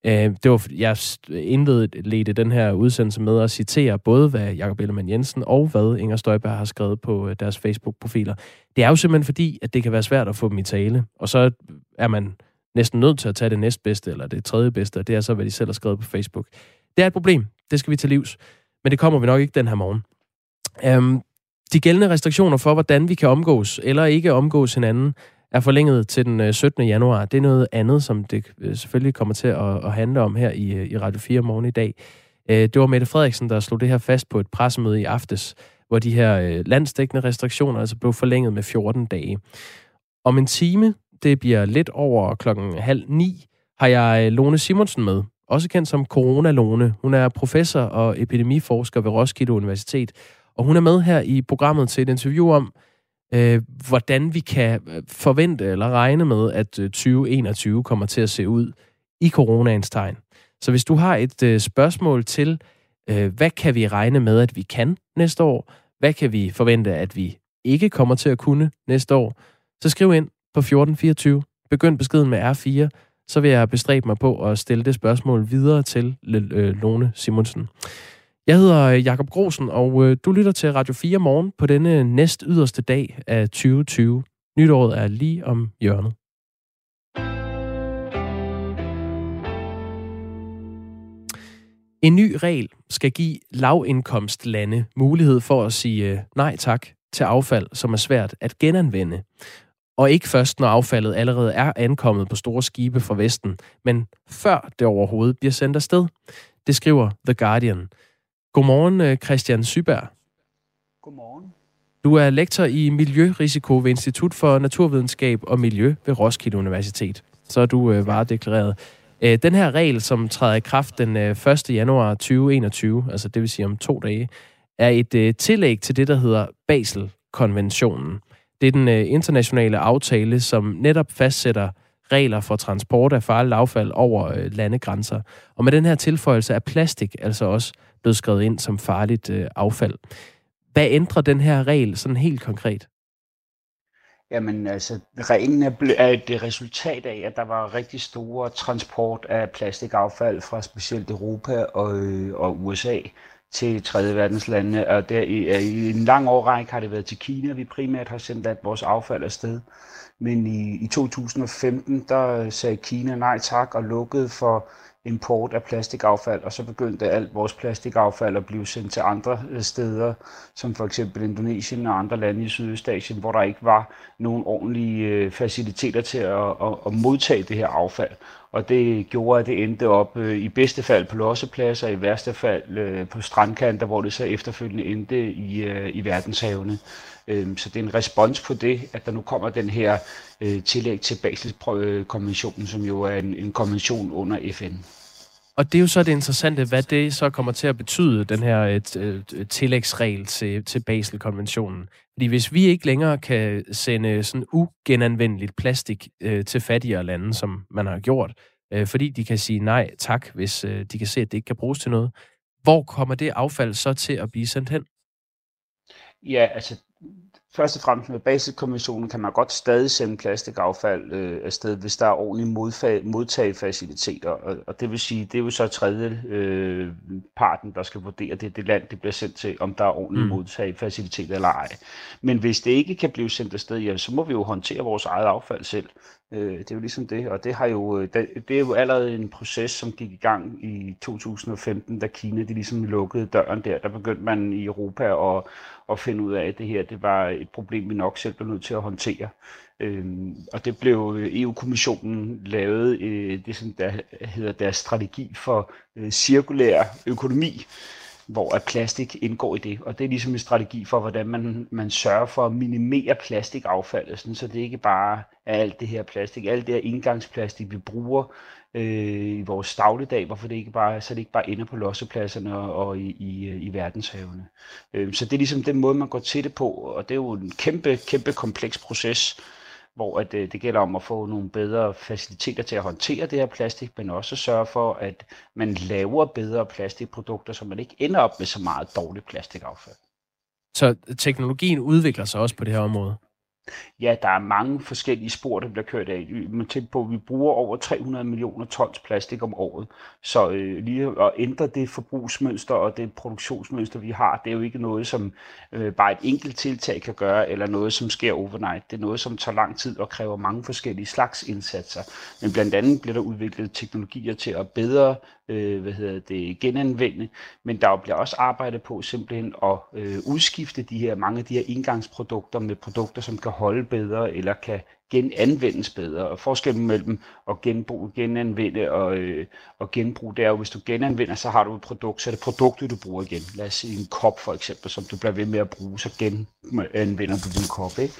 Øh, det var, jeg indledte den her udsendelse med at citere både, hvad Jakob Ellemann Jensen og hvad Inger Støjberg har skrevet på øh, deres Facebook-profiler. Det er jo simpelthen fordi, at det kan være svært at få dem i tale, og så er man næsten nødt til at tage det næstbedste eller det tredje bedste, og det er så, hvad de selv har skrevet på Facebook. Det er et problem. Det skal vi til livs. Men det kommer vi nok ikke den her morgen. Øhm, de gældende restriktioner for, hvordan vi kan omgås eller ikke omgås hinanden, er forlænget til den øh, 17. Januar. Det er noget andet, som det øh, selvfølgelig kommer til at, at handle om her i, øh, i Radio 4 morgen i dag. Det var Mette Frederiksen, der slog det her fast på et pressemøde i aftes, hvor de her landsdækkende restriktioner altså blev forlænget med 14 dage. Om en time, det bliver lidt over klokken halv ni, har jeg Lone Simonsen med, også kendt som Corona-Lone. Hun er professor og epidemiforsker ved Roskilde Universitet, og hun er med her i programmet til et interview om, øh, hvordan vi kan øh, forvente eller regne med, at øh, 2021 kommer til at se ud i coronaens tegn. Så hvis du har et øh, spørgsmål til, øh, hvad kan vi regne med, at vi kan næste år? Hvad kan vi forvente, at vi ikke kommer til at kunne næste år? Så skriv ind på 1424. Begynd beskeden med R4, så vil jeg bestræbe mig på at stille det spørgsmål videre til øh, Lone Simonsen. Jeg hedder øh, Jakob Grosen, og øh, du lytter til Radio 4 morgen på denne næst yderste dag af 2020. Nytåret er lige om hjørnet. En ny regel skal give lavindkomstlande mulighed for at sige øh, nej tak til affald, som er svært at genanvende. Og ikke først, når affaldet allerede er ankommet på store skibe fra Vesten, men før det overhovedet bliver sendt afsted. Det skriver The Guardian. Godmorgen, øh, Christian Syberg. Godmorgen. Du er lektor i miljørisiko ved Institut for Naturvidenskab og Miljø ved Roskilde Universitet. Så er du øh, varedeklareret. Øh, den her regel, som træder i kraft den øh, 1. januar 2021, altså det vil sige om to dage, er et øh, tillæg til det, der hedder Basel-konventionen. Det er den øh, internationale aftale, som netop fastsætter regler for transport af farligt affald over øh, landegrænser. Og med den her tilføjelse er plastik altså også blevet skrevet ind som farligt øh, affald. Hvad ændrer den her regel sådan helt konkret? Jamen altså, reglen er, er et resultat af, at der var rigtig store transport af plastikaffald fra specielt Europa og, øh, og USA til tredje verdenslande. Og der i, i en lang årrække har det været til Kina, vi primært har sendt at vores affald afsted. Men i, i 2015, der sagde Kina nej tak og lukkede for import af plastikaffald, og så begyndte alt vores plastikaffald at blive sendt til andre øh, steder, som for eksempel Indonesien og andre lande i Sydøstasien, hvor der ikke var nogen ordentlige øh, faciliteter til at, at, at modtage det her affald. Og det gjorde, at det endte op øh, i bedste fald på lossepladser, i værste fald på strandkanter, hvor det så efterfølgende endte i, i verdenshavene. Øh, så det er en respons på det, at der nu kommer den her øh, tillæg til Basel-konventionen, som jo er en, en konvention under FN. Og det er jo så det interessante, hvad det så kommer til at betyde, den her øh, et, et, øh, tillægsregel til, til Basel-konventionen. Fordi hvis vi ikke længere kan sende sådan ugenanvendeligt plastik øh, til fattigere lande, som man har gjort, øh, fordi de kan sige nej tak, hvis øh, de kan se, at det ikke kan bruges til noget, hvor kommer det affald så til at blive sendt hen? Ja, altså først og fremmest med Baselkonventionen kan man godt stadig sende plastikaffald øh, afsted, hvis der er ordentlige modfa- modtagefaciliteter. Og, og det vil sige, det er jo så tredje øh, parten, der skal vurdere det, det land, det bliver sendt til, om der er ordentlige mm. modtagefaciliteter eller ej. Men hvis det ikke kan blive sendt afsted, ja, så må vi jo håndtere vores eget affald selv. Øh, det er jo ligesom det, og det, har jo, øh, det er jo allerede en proces, som gik i gang i 2015, da Kina de ligesom lukkede døren der. Der begyndte man i Europa at, at finde ud af, at det her det var et problem, vi nok selv blev nødt til at håndtere. Øhm, og det blev øh, EU-kommissionen lavet, øh, det som der hedder deres strategi for øh, cirkulær økonomi, hvor at plastik indgår i det. Og det er ligesom en strategi for, hvordan man, man sørger for at minimere plastikaffaldet, sådan, så det ikke bare er alt det her plastik, alt det her indgangsplastik, vi bruger øh, i vores dagligdag, hvorfor det ikke bare, så det ikke bare ender på lossepladserne og, og i, i, øh, i verdenshavene. Øh, så det er ligesom den måde, man går til det på, og det er jo en kæmpe, kæmpe kompleks proces, hvor at, øh, det gælder om at få nogle bedre faciliteter til at håndtere det her plastik, men også sørge for, at man laver bedre plastikprodukter, så man ikke ender op med så meget dårligt plastikaffald. Så teknologien udvikler sig også på det her område? Ja, der er mange forskellige spor, der bliver kørt af. Man tænker på, at vi bruger over 300 millioner tons plastik om året. Så øh, lige at ændre det forbrugsmønster og det produktionsmønster, vi har, det er jo ikke noget, som øh, bare et enkelt tiltag kan gøre, eller noget, som sker overnight. Det er noget, som tager lang tid og kræver mange forskellige slags indsatser. Men blandt andet bliver der udviklet teknologier til at bedre øh, hvad hedder det, genanvende, men der bliver også arbejdet på simpelthen at øh, udskifte de her, mange af de her indgangsprodukter med produkter, som kan holde bedre eller kan genanvendes bedre. Og forskellen mellem at genbruge, genanvende og, øh, og genbruge, det er jo, hvis du genanvender, så har du et produkt, så er det produktet, du bruger igen. Lad os sige en kop for eksempel, som du bliver ved med at bruge, så genanvender du din kop. Ikke?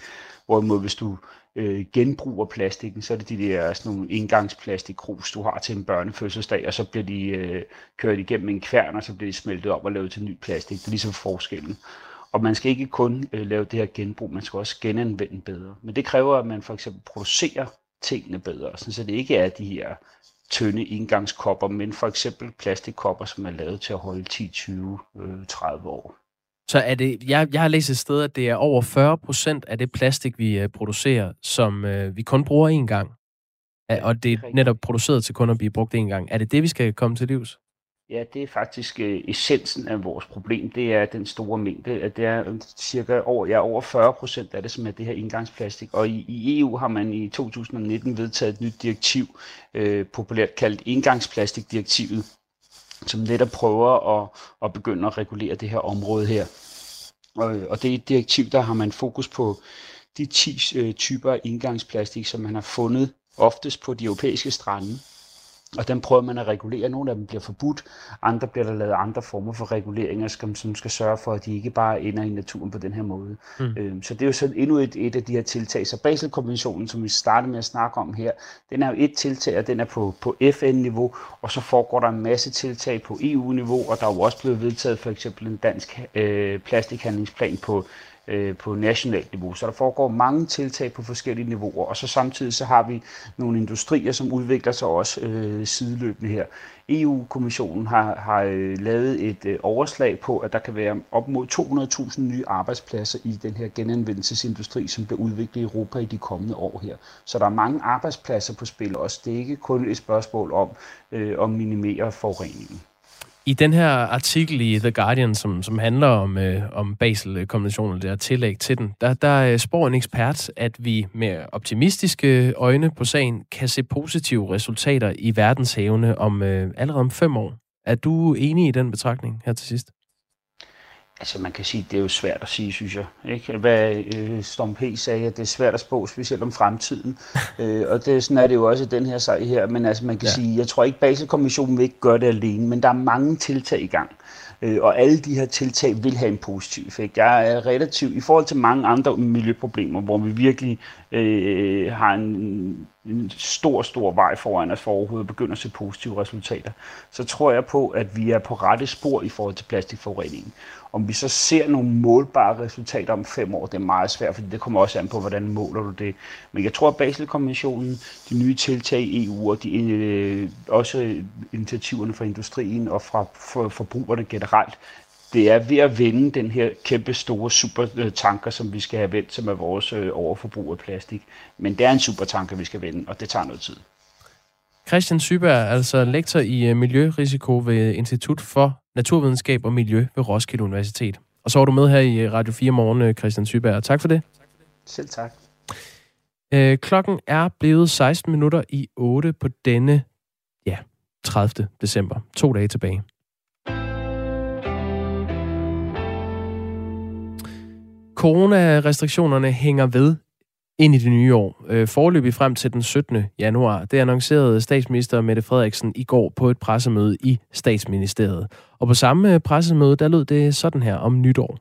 Hvorimod hvis du øh, genbruger plastikken, så er det de der sådan nogle engangsplastikkrus, du har til en børnefødselsdag, og så bliver de øh, kørt igennem en kværn, og så bliver de smeltet op og lavet til ny plastik. Det er ligesom forskellen. Og man skal ikke kun øh, lave det her genbrug, man skal også genanvende bedre. Men det kræver, at man for eksempel producerer tingene bedre, så det ikke er de her tynde indgangskopper, men for eksempel plastikkopper, som er lavet til at holde 10, 20, øh, 30 år. Så er det, jeg, jeg har læst et sted, at det er over 40 procent af det plastik, vi uh, producerer, som uh, vi kun bruger én gang. Og det er netop produceret til kun at blive brugt én gang. Er det det, vi skal komme til livs? Ja, det er faktisk øh, essensen af vores problem. Det er den store mængde. At det er øh, cirka over, ja, over 40 procent af det, som er det her indgangsplastik. Og i, i EU har man i 2019 vedtaget et nyt direktiv, øh, populært kaldt indgangsplastikdirektivet, som netop prøver at, at begynde at regulere det her område her. Og, og det er et direktiv, der har man fokus på de 10 øh, typer af indgangsplastik, som man har fundet oftest på de europæiske strande. Og den prøver man at regulere. Nogle af dem bliver forbudt, andre bliver der lavet andre former for reguleringer, som, som skal sørge for, at de ikke bare ender i naturen på den her måde. Mm. Øhm, så det er jo sådan endnu et, et af de her tiltag. Så Basel-konventionen, som vi startede med at snakke om her, den er jo et tiltag, og den er på, på FN-niveau, og så foregår der en masse tiltag på EU-niveau, og der er jo også blevet vedtaget for eksempel en dansk øh, plastikhandlingsplan på øh, på nationalt niveau. Så der foregår mange tiltag på forskellige niveauer, og så samtidig så har vi nogle industrier, som udvikler sig også øh, sideløbende her. EU-kommissionen har, har øh, lavet et øh, overslag på, at der kan være op mod 200.000 nye arbejdspladser i den her genanvendelsesindustri, som bliver udviklet i Europa i de kommende år her. Så der er mange arbejdspladser på spil også. Det er ikke kun et spørgsmål om øh, at minimere forureningen. I den her artikel i The Guardian, som, som handler om, øh, om Basel-konventionen, det er tillæg til den, der, der øh, spår en ekspert, at vi med optimistiske øjne på sagen kan se positive resultater i verdenshavene om øh, allerede om fem år. Er du enig i den betragtning her til sidst? Altså man kan sige, det er jo svært at sige, synes jeg. Ikke? Hvad øh, Storm P. sagde, at det er svært at spå, specielt om fremtiden. øh, og det, sådan er det jo også i den her sag her. Men altså man kan ja. sige, jeg tror ikke, Baselkommissionen vil ikke gøre det alene, men der er mange tiltag i gang. Øh, og alle de her tiltag vil have en positiv effekt. Jeg er relativt, i forhold til mange andre miljøproblemer, hvor vi virkelig øh, har en, en stor, stor vej foran os for overhovedet at begynde at se positive resultater, så tror jeg på, at vi er på rette spor i forhold til plastikforureningen. Om vi så ser nogle målbare resultater om fem år, det er meget svært, fordi det kommer også an på, hvordan måler du det. Men jeg tror, at Baselkonventionen, de nye tiltag i EU og de, øh, også initiativerne fra industrien og fra for, forbrugerne generelt, det er ved at vende den her kæmpe store supertanker, som vi skal have vendt, som er vores øh, overforbrug af plastik. Men det er en supertanker, vi skal vende, og det tager noget tid. Christian Syberg, altså lektor i øh, Miljørisiko ved Institut for Naturvidenskab og Miljø ved Roskilde Universitet. Og så var du med her i Radio 4 morgen, øh, Christian Syberg. Tak for det. Selv tak. Øh, klokken er blevet 16 minutter i 8 på denne, ja, 30. december. To dage tilbage. Coronarestriktionerne hænger ved ind i det nye år. Øh, forløbig frem til den 17. januar. Det annoncerede statsminister Mette Frederiksen i går på et pressemøde i statsministeriet. Og på samme øh, pressemøde, der lød det sådan her om nytår.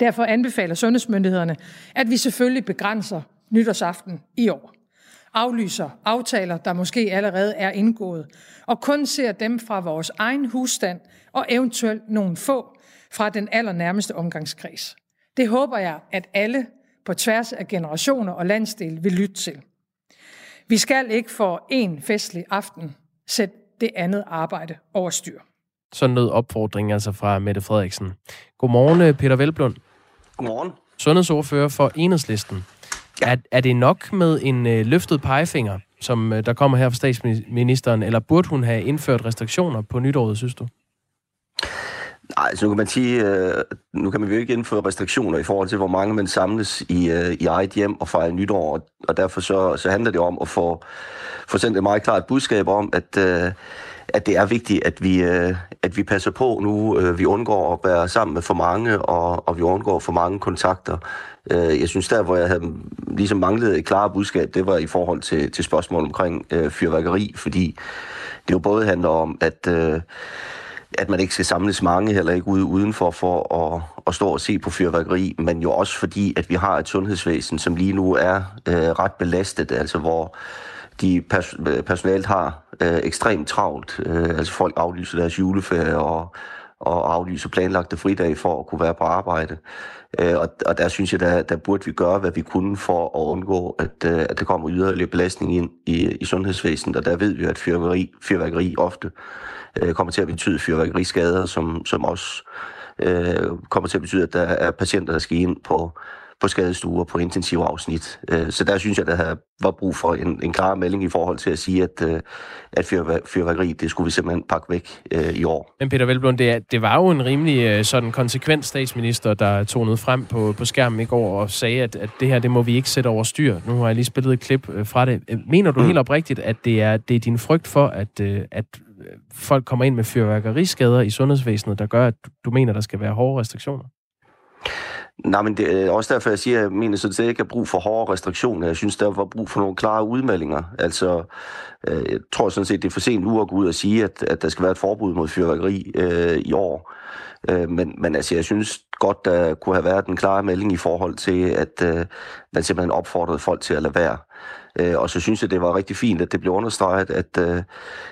Derfor anbefaler sundhedsmyndighederne, at vi selvfølgelig begrænser nytårsaften i år. Aflyser aftaler, der måske allerede er indgået, og kun ser dem fra vores egen husstand og eventuelt nogle få fra den allernærmeste omgangskreds. Det håber jeg, at alle på tværs af generationer og landsdel vil lytte til. Vi skal ikke for en festlig aften sætte det andet arbejde over styr. Sådan lød opfordringen altså fra Mette Frederiksen. Godmorgen, Peter Velblund. Godmorgen. Sundhedsordfører for Enhedslisten. Er, er det nok med en øh, løftet pegefinger, som øh, der kommer her fra statsministeren, eller burde hun have indført restriktioner på nytåret, synes du? Nej, altså nu kan man sige, øh, nu kan man jo ikke indføre restriktioner i forhold til, hvor mange man samles i, øh, i eget hjem og fejrer nytår, og derfor så, så handler det om at få, få sendt et meget klart budskab om, at, øh, at det er vigtigt, at vi, øh, at vi passer på nu. Øh, vi undgår at være sammen med for mange, og, og vi undgår for mange kontakter. Øh, jeg synes der, hvor jeg havde ligesom manglet et klart budskab, det var i forhold til, til spørgsmål omkring øh, fyrværkeri, fordi det jo både handler om, at... Øh, at man ikke skal samles mange, heller ikke ude udenfor for at, at stå og se på fyrværkeri, men jo også fordi, at vi har et sundhedsvæsen, som lige nu er øh, ret belastet, altså hvor de pers- øh, personalet har øh, ekstremt travlt. Øh, altså folk aflyser deres juleferie og, og aflyse planlagte fridage for at kunne være på arbejde. Øh, og, og der synes jeg, der, der burde vi gøre, hvad vi kunne for at undgå, at, øh, at der kommer yderligere belastning ind i, i sundhedsvæsenet, og der ved vi, at fyrværkeri, fyrværkeri ofte øh, kommer til at betyde fyrværkeriskader, som, som også øh, kommer til at betyde, at der er patienter, der skal ind på, på skadestuer, på intensive afsnit. Øh, så der synes jeg, der var brug for en, en klar melding i forhold til at sige, at, øh, at fyrværkeri, det skulle vi simpelthen pakke væk øh, i år. Men Peter Velblom, det, det var jo en rimelig sådan konsekvent statsminister, der tog noget frem på, på skærmen i går og sagde, at, at det her, det må vi ikke sætte over styr. Nu har jeg lige spillet et klip fra det. Mener du mm. helt oprigtigt, at det er, det er din frygt for, at, at folk kommer ind med fyrværkeriskader i sundhedsvæsenet, der gør, at du mener, der skal være hårde restriktioner? Nej, men det er også derfor, jeg siger, at jeg mener sådan set ikke er brug for hårde restriktioner. Jeg synes, der var brug for nogle klare udmeldinger. Altså, øh, jeg tror sådan set, det er for sent nu at gå ud og sige, at, at der skal være et forbud mod fyrværkeri øh, i år. Øh, men, men altså, jeg synes godt, der kunne have været en klar melding i forhold til, at øh, man simpelthen opfordrede folk til at lade være. Øh, og så synes jeg, det var rigtig fint, at det blev understreget, at, øh,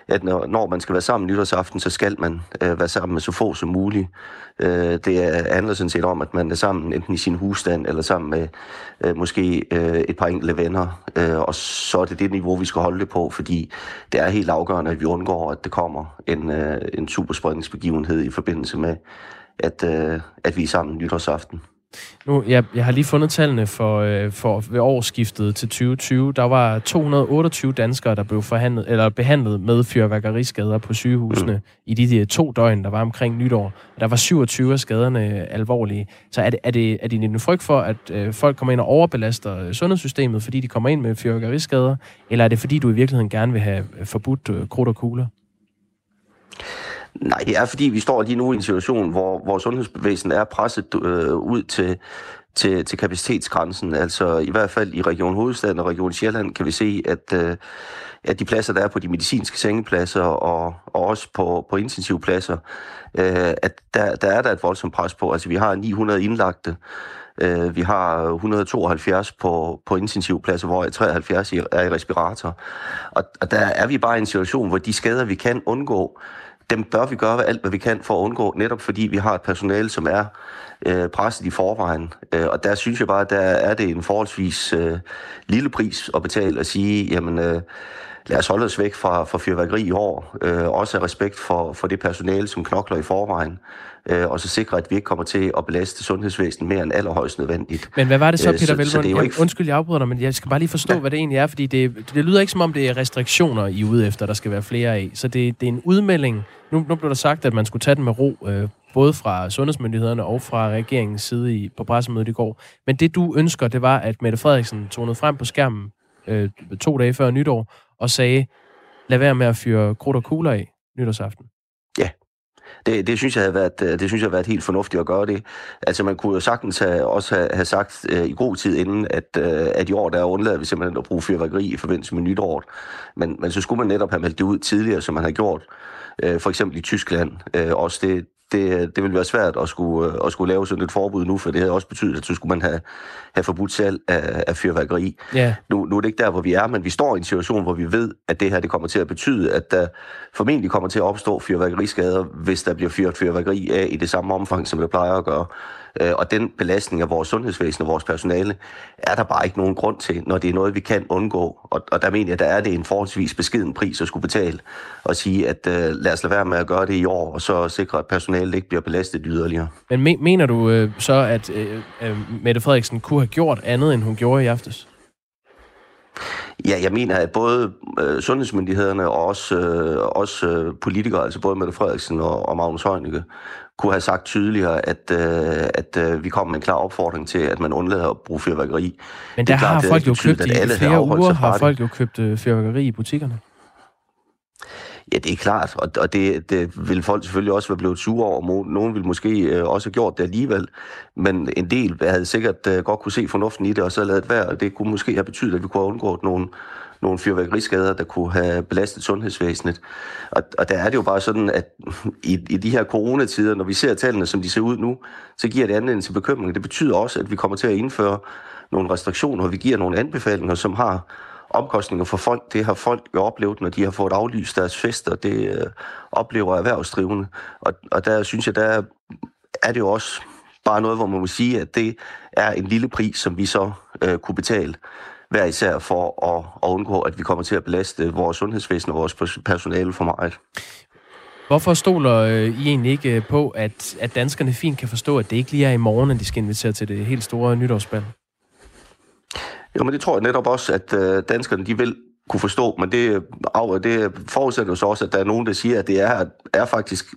at når, når man skal være sammen nytårsaften, så skal man øh, være sammen med så få som muligt. Øh, det handler sådan set om, at man er sammen enten i sin husstand, eller sammen med øh, måske øh, et par enkelte venner. Øh, og så er det det niveau, vi skal holde det på, fordi det er helt afgørende, at vi undgår, at det kommer en, øh, en superspredningsbegivenhed i forbindelse med, at, øh, at vi er sammen nytårsaften. Nu, jeg, jeg har lige fundet tallene for, øh, for ved årsskiftet til 2020. Der var 228 danskere, der blev forhandlet, eller behandlet med fyrværkeriskader på sygehusene mm. i de, de to døgn, der var omkring nytår. Der var 27 af skaderne alvorlige. Så er det, er det, er det en frygt for, at øh, folk kommer ind og overbelaster øh, sundhedssystemet, fordi de kommer ind med fyrværkeriskader? Eller er det fordi, du i virkeligheden gerne vil have øh, forbudt øh, krudt og kugler? Nej, det er fordi, vi står lige nu i en situation, hvor, hvor sundhedsbevægelsen er presset øh, ud til, til, til kapacitetsgrænsen. Altså i hvert fald i Region Hovedstaden og Region Sjælland kan vi se, at, øh, at de pladser, der er på de medicinske sengepladser og, og også på, på intensivpladser, øh, at der, der er der et voldsomt pres på. Altså vi har 900 indlagte, øh, vi har 172 på, på intensivpladser, hvor 73 er i respirator. Og, og der er vi bare i en situation, hvor de skader, vi kan undgå, dem bør vi gøre alt, hvad vi kan for at undgå, netop fordi vi har et personale, som er øh, presset i forvejen. Øh, og der synes jeg bare, at der er det en forholdsvis øh, lille pris at betale og sige, jamen øh, lad os holde os væk fra, fra fyrværkeri i år. Øh, også af respekt for, for det personale, som knokler i forvejen. Øh, og så sikre, at vi ikke kommer til at belaste sundhedsvæsenet mere end allerhøjst nødvendigt. Men hvad var det så, øh, Peter Velmund? Ikke... Undskyld, jeg afbryder dig, men jeg skal bare lige forstå, ja. hvad det egentlig er, fordi det, det lyder ikke som om, det er restriktioner, I er ude efter, der skal være flere af. Så det, det er en udmelding. Nu, nu blev der sagt, at man skulle tage den med ro. Øh, både fra sundhedsmyndighederne og fra regeringens side i, på pressemødet i går. Men det du ønsker, det var, at Mette Frederiksen tonede frem på skærmen øh, to dage før nytår og sagde, lad være med at fyre krudt og kugler af nytårsaften. Ja, det, det, synes jeg havde været, øh, det synes jeg har været helt fornuftigt at gøre det. Altså man kunne jo sagtens have, også have, have sagt øh, i god tid inden, at, øh, at i år der er undladet vi simpelthen at bruge fyrværkeri i forbindelse med nytåret. Men, men så skulle man netop have meldt det ud tidligere, som man har gjort. Øh, for eksempel i Tyskland. Øh, også det, det, det ville være svært at skulle, øh, at skulle lave sådan et forbud nu, for det havde også betydet, at så skulle man have, have forbudt salg af, af fyrværkeri. Ja. Nu, nu er det ikke der, hvor vi er, men vi står i en situation, hvor vi ved, at det her det kommer til at betyde, at der formentlig kommer til at opstå fyrværkeriskader, hvis der bliver fyret fyrværkeri af i det samme omfang, som det plejer at gøre. Øh, og den belastning af vores sundhedsvæsen og vores personale, er der bare ikke nogen grund til, når det er noget, vi kan undgå. Og, og der mener jeg, der er det en forholdsvis beskeden pris at skulle betale, og sige, at uh, lad os lade være med at gøre det i år, og så sikre, at personalet ikke bliver belastet yderligere. Men me- mener du øh, så, at øh, øh, Mette Frederiksen kunne have gjort andet, end hun gjorde i aftes? Ja, jeg mener, at både øh, sundhedsmyndighederne og også, øh, også øh, politikere, altså både Mette Frederiksen og, og Magnus Heunicke, kunne have sagt tydeligere, at, øh, at øh, vi kom med en klar opfordring til, at man undlader at bruge fyrværkeri. Men der klart, har folk jo købt, i flere uger har folk jo købt øh, fyrværkeri i butikkerne. Ja, det er klart, og, og det, det vil folk selvfølgelig også være blevet sure over. Nogen vil måske øh, også have gjort det alligevel, men en del havde sikkert øh, godt kunne se fornuften i det, og så lavet være, og det kunne måske have betydet, at vi kunne have undgået nogle, nogle fyrværkeriskader, der kunne have belastet sundhedsvæsenet. Og, og der er det jo bare sådan, at i, i de her coronatider, når vi ser tallene, som de ser ud nu, så giver det anledning til bekymring. Det betyder også, at vi kommer til at indføre nogle restriktioner, og vi giver nogle anbefalinger, som har omkostninger for folk. Det har folk jo oplevet, når de har fået aflyst deres fester. Det øh, oplever erhvervsdrivende. Og, og der synes jeg, der er det jo også bare noget, hvor man må sige, at det er en lille pris, som vi så øh, kunne betale hver især for at, at undgå, at vi kommer til at belaste vores sundhedsvæsen og vores personale for meget. Hvorfor stoler øh, I egentlig ikke øh, på, at, at danskerne fint kan forstå, at det ikke lige er i morgen, at de skal invitere til det helt store nytårsbal? Jo, men det tror jeg netop også, at øh, danskerne de vil kunne forstå, men det, det forudsætter jo så også, at der er nogen, der siger, at det er, er faktisk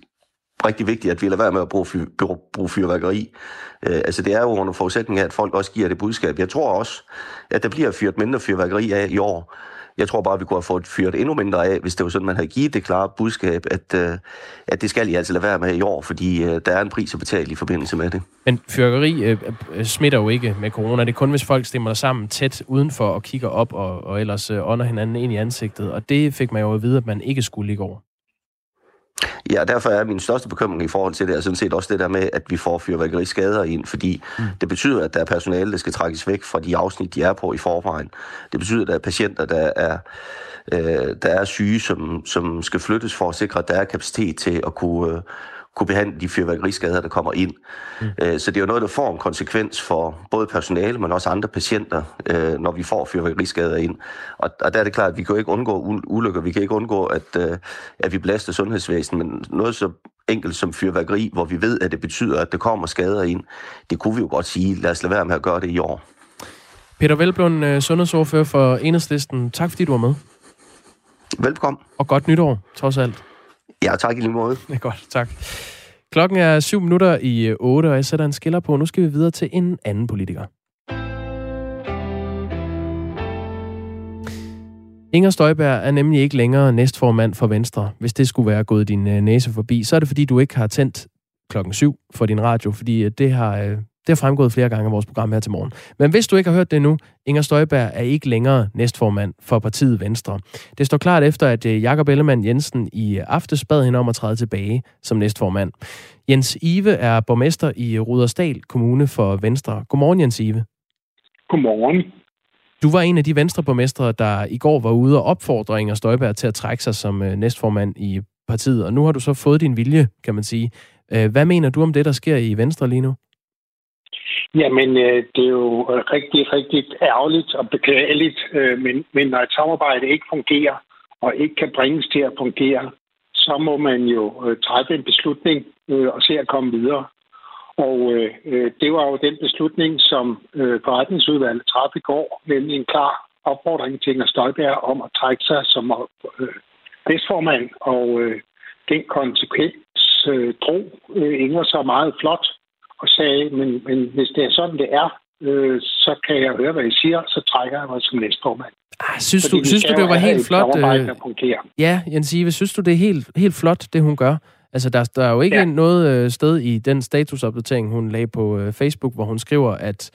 rigtig vigtigt, at vi lader være med at bruge, fyr, bruge fyrværkeri. Øh, altså det er jo under forudsætning af, at folk også giver det budskab. Jeg tror også, at der bliver fyret mindre fyrværkeri af i år. Jeg tror bare, at vi kunne have fået fyret endnu mindre af, hvis det var sådan, man havde givet det klare budskab, at, øh, at det skal I altså lade være med i år, fordi øh, der er en pris at betale i forbindelse med det. Men fyrværkeri øh, øh smitter jo ikke med corona. Det er kun, hvis folk stemmer sammen tæt udenfor og kigger op og, og ellers øh, ånder hinanden ind i ansigtet. Og det fik man jo at vide, at man ikke skulle ligge over. Ja, derfor er min største bekymring i forhold til det, er sådan set også det der med, at vi får fyrværkeriskader ind, fordi mm. det betyder, at der er personale, der skal trækkes væk fra de afsnit, de er på i forvejen. Det betyder, at der er patienter, der er, øh, der er syge, som, som skal flyttes for at sikre, at der er kapacitet til at kunne, øh, kunne behandle de fyrværkeriskader, der kommer ind. Mm. Øh, så det er jo noget, der får en konsekvens for både personale, men også andre patienter, øh, når vi får fyrværkeriskader ind. Og, og der er det klart, at vi kan jo ikke undgå ulykker, vi kan ikke undgå, at, øh, at vi belaster sundhedsvæsenet, men noget så enkelt som fyrværkeri, hvor vi ved, at det betyder, at det kommer skader ind, det kunne vi jo godt sige, lad os lade være med at gøre det i år. Peter Velblund, sundhedsordfører for Enhedslisten. Tak fordi du var med. Velkommen. Og godt nytår, trods alt. Ja, tak i lige måde. Det er godt, tak. Klokken er syv minutter i øh, 8, og jeg sætter en skiller på. Nu skal vi videre til en anden politiker. Inger Støjberg er nemlig ikke længere næstformand for Venstre. Hvis det skulle være gået din øh, næse forbi, så er det fordi, du ikke har tændt klokken 7 for din radio, fordi øh, det har det har fremgået flere gange af vores program her til morgen. Men hvis du ikke har hørt det nu, Inger Støjberg er ikke længere næstformand for partiet Venstre. Det står klart efter, at øh, Jakob Ellemann Jensen i aftes bad hende om at træde tilbage som næstformand. Jens Ive er borgmester i Rudersdal Kommune for Venstre. Godmorgen, Jens Ive. Godmorgen. Du var en af de venstreborgmestre, der i går var ude og opfordre Inger Støjberg til at trække sig som øh, næstformand i partiet, og nu har du så fået din vilje, kan man sige. Øh, hvad mener du om det, der sker i Venstre lige nu? Jamen, øh, det er jo rigtig, rigtig ærgerligt og beklageligt, øh, men, men når et samarbejde ikke fungerer og ikke kan bringes til at fungere, så må man jo øh, træffe en beslutning og se at komme videre. Og øh, det var jo den beslutning, som øh, forretningsudvalget træffede i går, nemlig en klar opfordring til Inger Støjberg om at trække sig som øh, næstformand, og øh, den konsekvens øh, drog øh, Inger så meget flot og sagde, men, men hvis det er sådan, det er, øh, så kan jeg høre, hvad I siger, så trækker jeg mig som næstformand. Ah, synes du, synes du, det var helt flot? Øh, ja, Jens Ive, synes du, det er helt, helt flot, det hun gør? Altså, der, der er jo ikke ja. noget øh, sted i den statusopdatering, hun lagde på øh, Facebook, hvor hun skriver, at,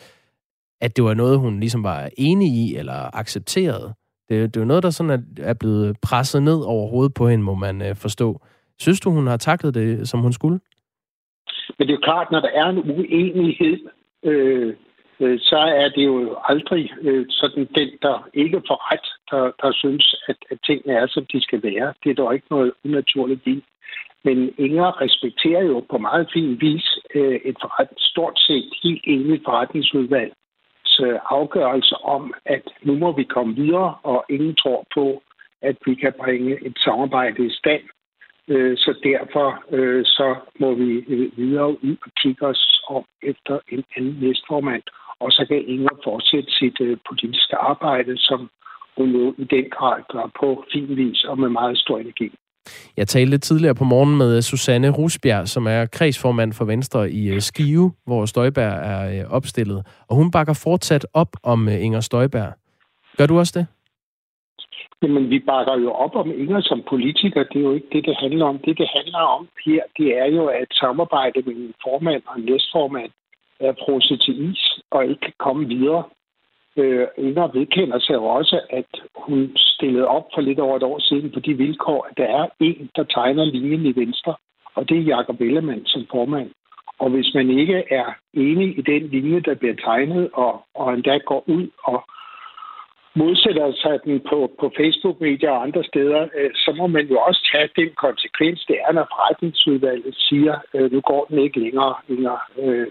at det var noget, hun ligesom var enig i eller accepterede. Det, det er jo noget, der sådan er, er blevet presset ned over hovedet på hende, må man øh, forstå. Synes du, hun har taklet det, som hun skulle? Men det er jo klart, når der er en uenighed, øh, øh, så er det jo aldrig øh, sådan den, der ikke får ret, der, der synes, at, at tingene er, som de skal være. Det er dog ikke noget unaturligt i. Men Inger respekterer jo på meget fin vis øh, et forret, stort set helt enigt forretningsudvalg afgørelse om, at nu må vi komme videre, og ingen tror på, at vi kan bringe et samarbejde i stand. Øh, så derfor øh, så må vi øh, videre ud og kigge os om efter en anden næstformand. Og så kan Inger fortsætte sit politiske arbejde, som hun jo i den grad gør på fin vis og med meget stor energi. Jeg talte tidligere på morgen med Susanne Rusbjerg, som er kredsformand for Venstre i Skive, hvor Støjberg er opstillet. Og hun bakker fortsat op om Inger Støjberg. Gør du også det? Jamen, vi bakker jo op om Inger som politiker. Det er jo ikke det, det handler om. Det, det handler om her, det er jo, at samarbejde med en formand og en næstformand er frosset til is og ikke kan komme videre. Øh, Inger vedkender sig jo også, at hun stillede op for lidt over et år siden på de vilkår, at der er en, der tegner linjen i Venstre, og det er Jakob Ellemann som formand. Og hvis man ikke er enig i den linje, der bliver tegnet, og, og endda går ud og modsætter sig den på, på Facebook-medier og andre steder, øh, så må man jo også tage den konsekvens, det er, når forretningsudvalget siger, øh, nu går den ikke længere. længere. Øh,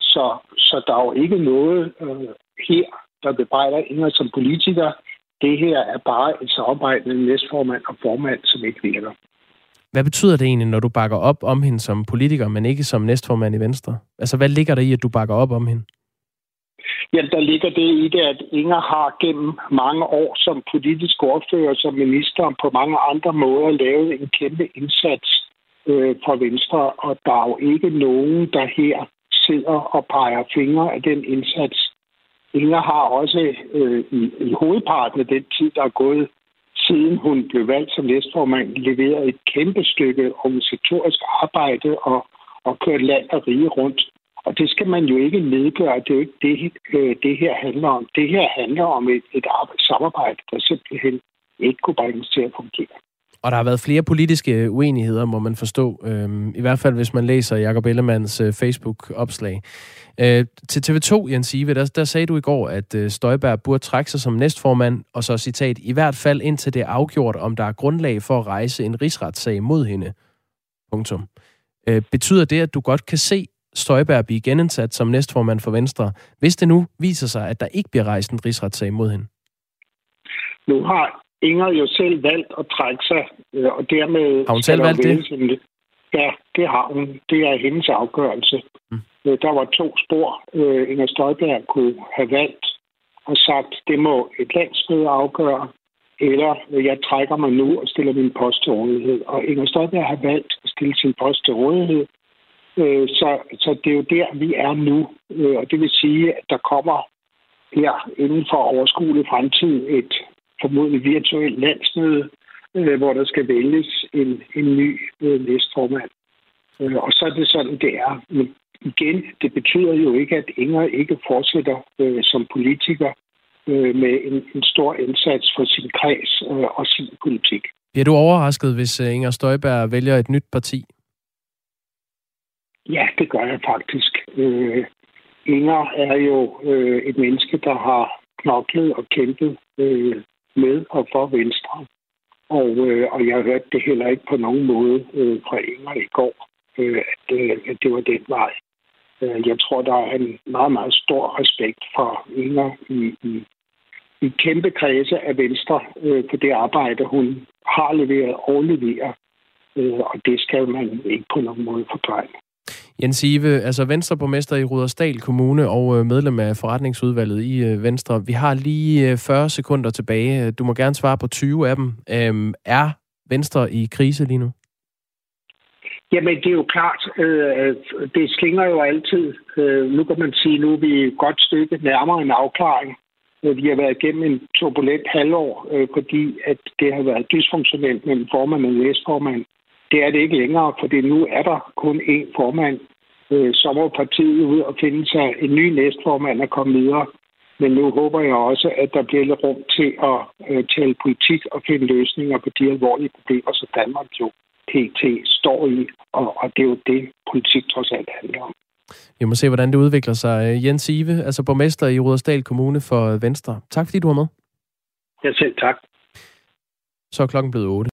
så, så der er jo ikke noget øh, her, der bebrejder Inger som politiker. Det her er bare et samarbejde mellem næstformand og formand, som ikke virker. Hvad betyder det egentlig, når du bakker op om hende som politiker, men ikke som næstformand i Venstre? Altså, hvad ligger der i, at du bakker op om hende? Jamen, der ligger det i det, at Inger har gennem mange år som politisk ordfører, som minister og på mange andre måder lavet en kæmpe indsats øh, for Venstre, og der er jo ikke nogen, der her sidder og peger fingre af den indsats, Inger har også øh, i, i hovedparten af den tid, der er gået siden hun blev valgt som næstformand, leveret et kæmpe stykke organisatorisk arbejde og, og kørt land og rige rundt. Og det skal man jo ikke nedgøre. Det er jo ikke det, øh, det her handler om. Det her handler om et, et samarbejde, der simpelthen ikke kunne bringes til at fungere. Og der har været flere politiske uenigheder, må man forstå. Øhm, I hvert fald, hvis man læser Jacob Ellemanns øh, Facebook-opslag. Øh, til TV2, Jens Ive, der, der sagde du i går, at øh, Støjberg burde trække sig som næstformand, og så citat, i hvert fald indtil det er afgjort, om der er grundlag for at rejse en rigsretssag mod hende. Punktum. Øh, betyder det, at du godt kan se Støjberg blive genindsat som næstformand for Venstre, hvis det nu viser sig, at der ikke bliver rejst en rigsretssag mod hende? Nu har Inger jo selv valgt at trække sig, øh, og dermed... Har hun selv valgt det? Ja, det har hun. Det er hendes afgørelse. Mm. Øh, der var to spor, øh, Inger Støjberg kunne have valgt og sagt, det må et landsmøde afgøre, eller jeg trækker mig nu og stiller min post til rådighed. Og Inger Støjberg har valgt at stille sin post til rådighed, Øh, så, så det er jo der, vi er nu. Øh, og det vil sige, at der kommer her inden for overskuelig fremtid et formodentlig virtuelt landsmøde, øh, hvor der skal vælges en, en ny øh, næstformand. Øh, og så er det sådan, det er. Men igen, det betyder jo ikke, at Inger ikke fortsætter øh, som politiker øh, med en, en stor indsats for sin kreds øh, og sin politik. Bliver du overrasket, hvis øh, Inger Støjberg vælger et nyt parti? Ja, det gør jeg faktisk. Øh, Inger er jo øh, et menneske, der har knoklet og kæmpet øh, med og for Venstre. Og, øh, og jeg hørte det heller ikke på nogen måde øh, fra Inger i går, øh, at, øh, at det var den vej. Øh, jeg tror, der er en meget, meget stor respekt for Inger i, i, i kæmpe kredse af Venstre øh, på det arbejde, hun har leveret og leverer. Øh, og det skal man ikke på nogen måde fordreje. Jens Ive, altså Venstreborgmester i Rudersdal Kommune og øh, medlem af forretningsudvalget i øh, Venstre. Vi har lige øh, 40 sekunder tilbage. Du må gerne svare på 20 af dem. Øhm, er Venstre i krise lige nu? Jamen, det er jo klart, øh, det slinger jo altid. Øh, nu kan man sige, nu er vi et godt stykke nærmere en afklaring. Øh, vi har været igennem en turbulent halvår, øh, fordi at det har været dysfunktionelt mellem formand og næstformand. Det er det ikke længere, fordi nu er der kun én formand. Øh, så må partiet ud og finde sig en ny næstformand og komme videre. Men nu håber jeg også, at der bliver lidt rum til at øh, tale politik og finde løsninger på de alvorlige problemer, som Danmark jo pt. står i. Og, og det er jo det, politik trods alt handler om. Vi må se, hvordan det udvikler sig. Jens Ive, altså borgmester i Rudersdal Kommune for Venstre. Tak fordi du var med. Ja, selv tak. Så er klokken blevet 8.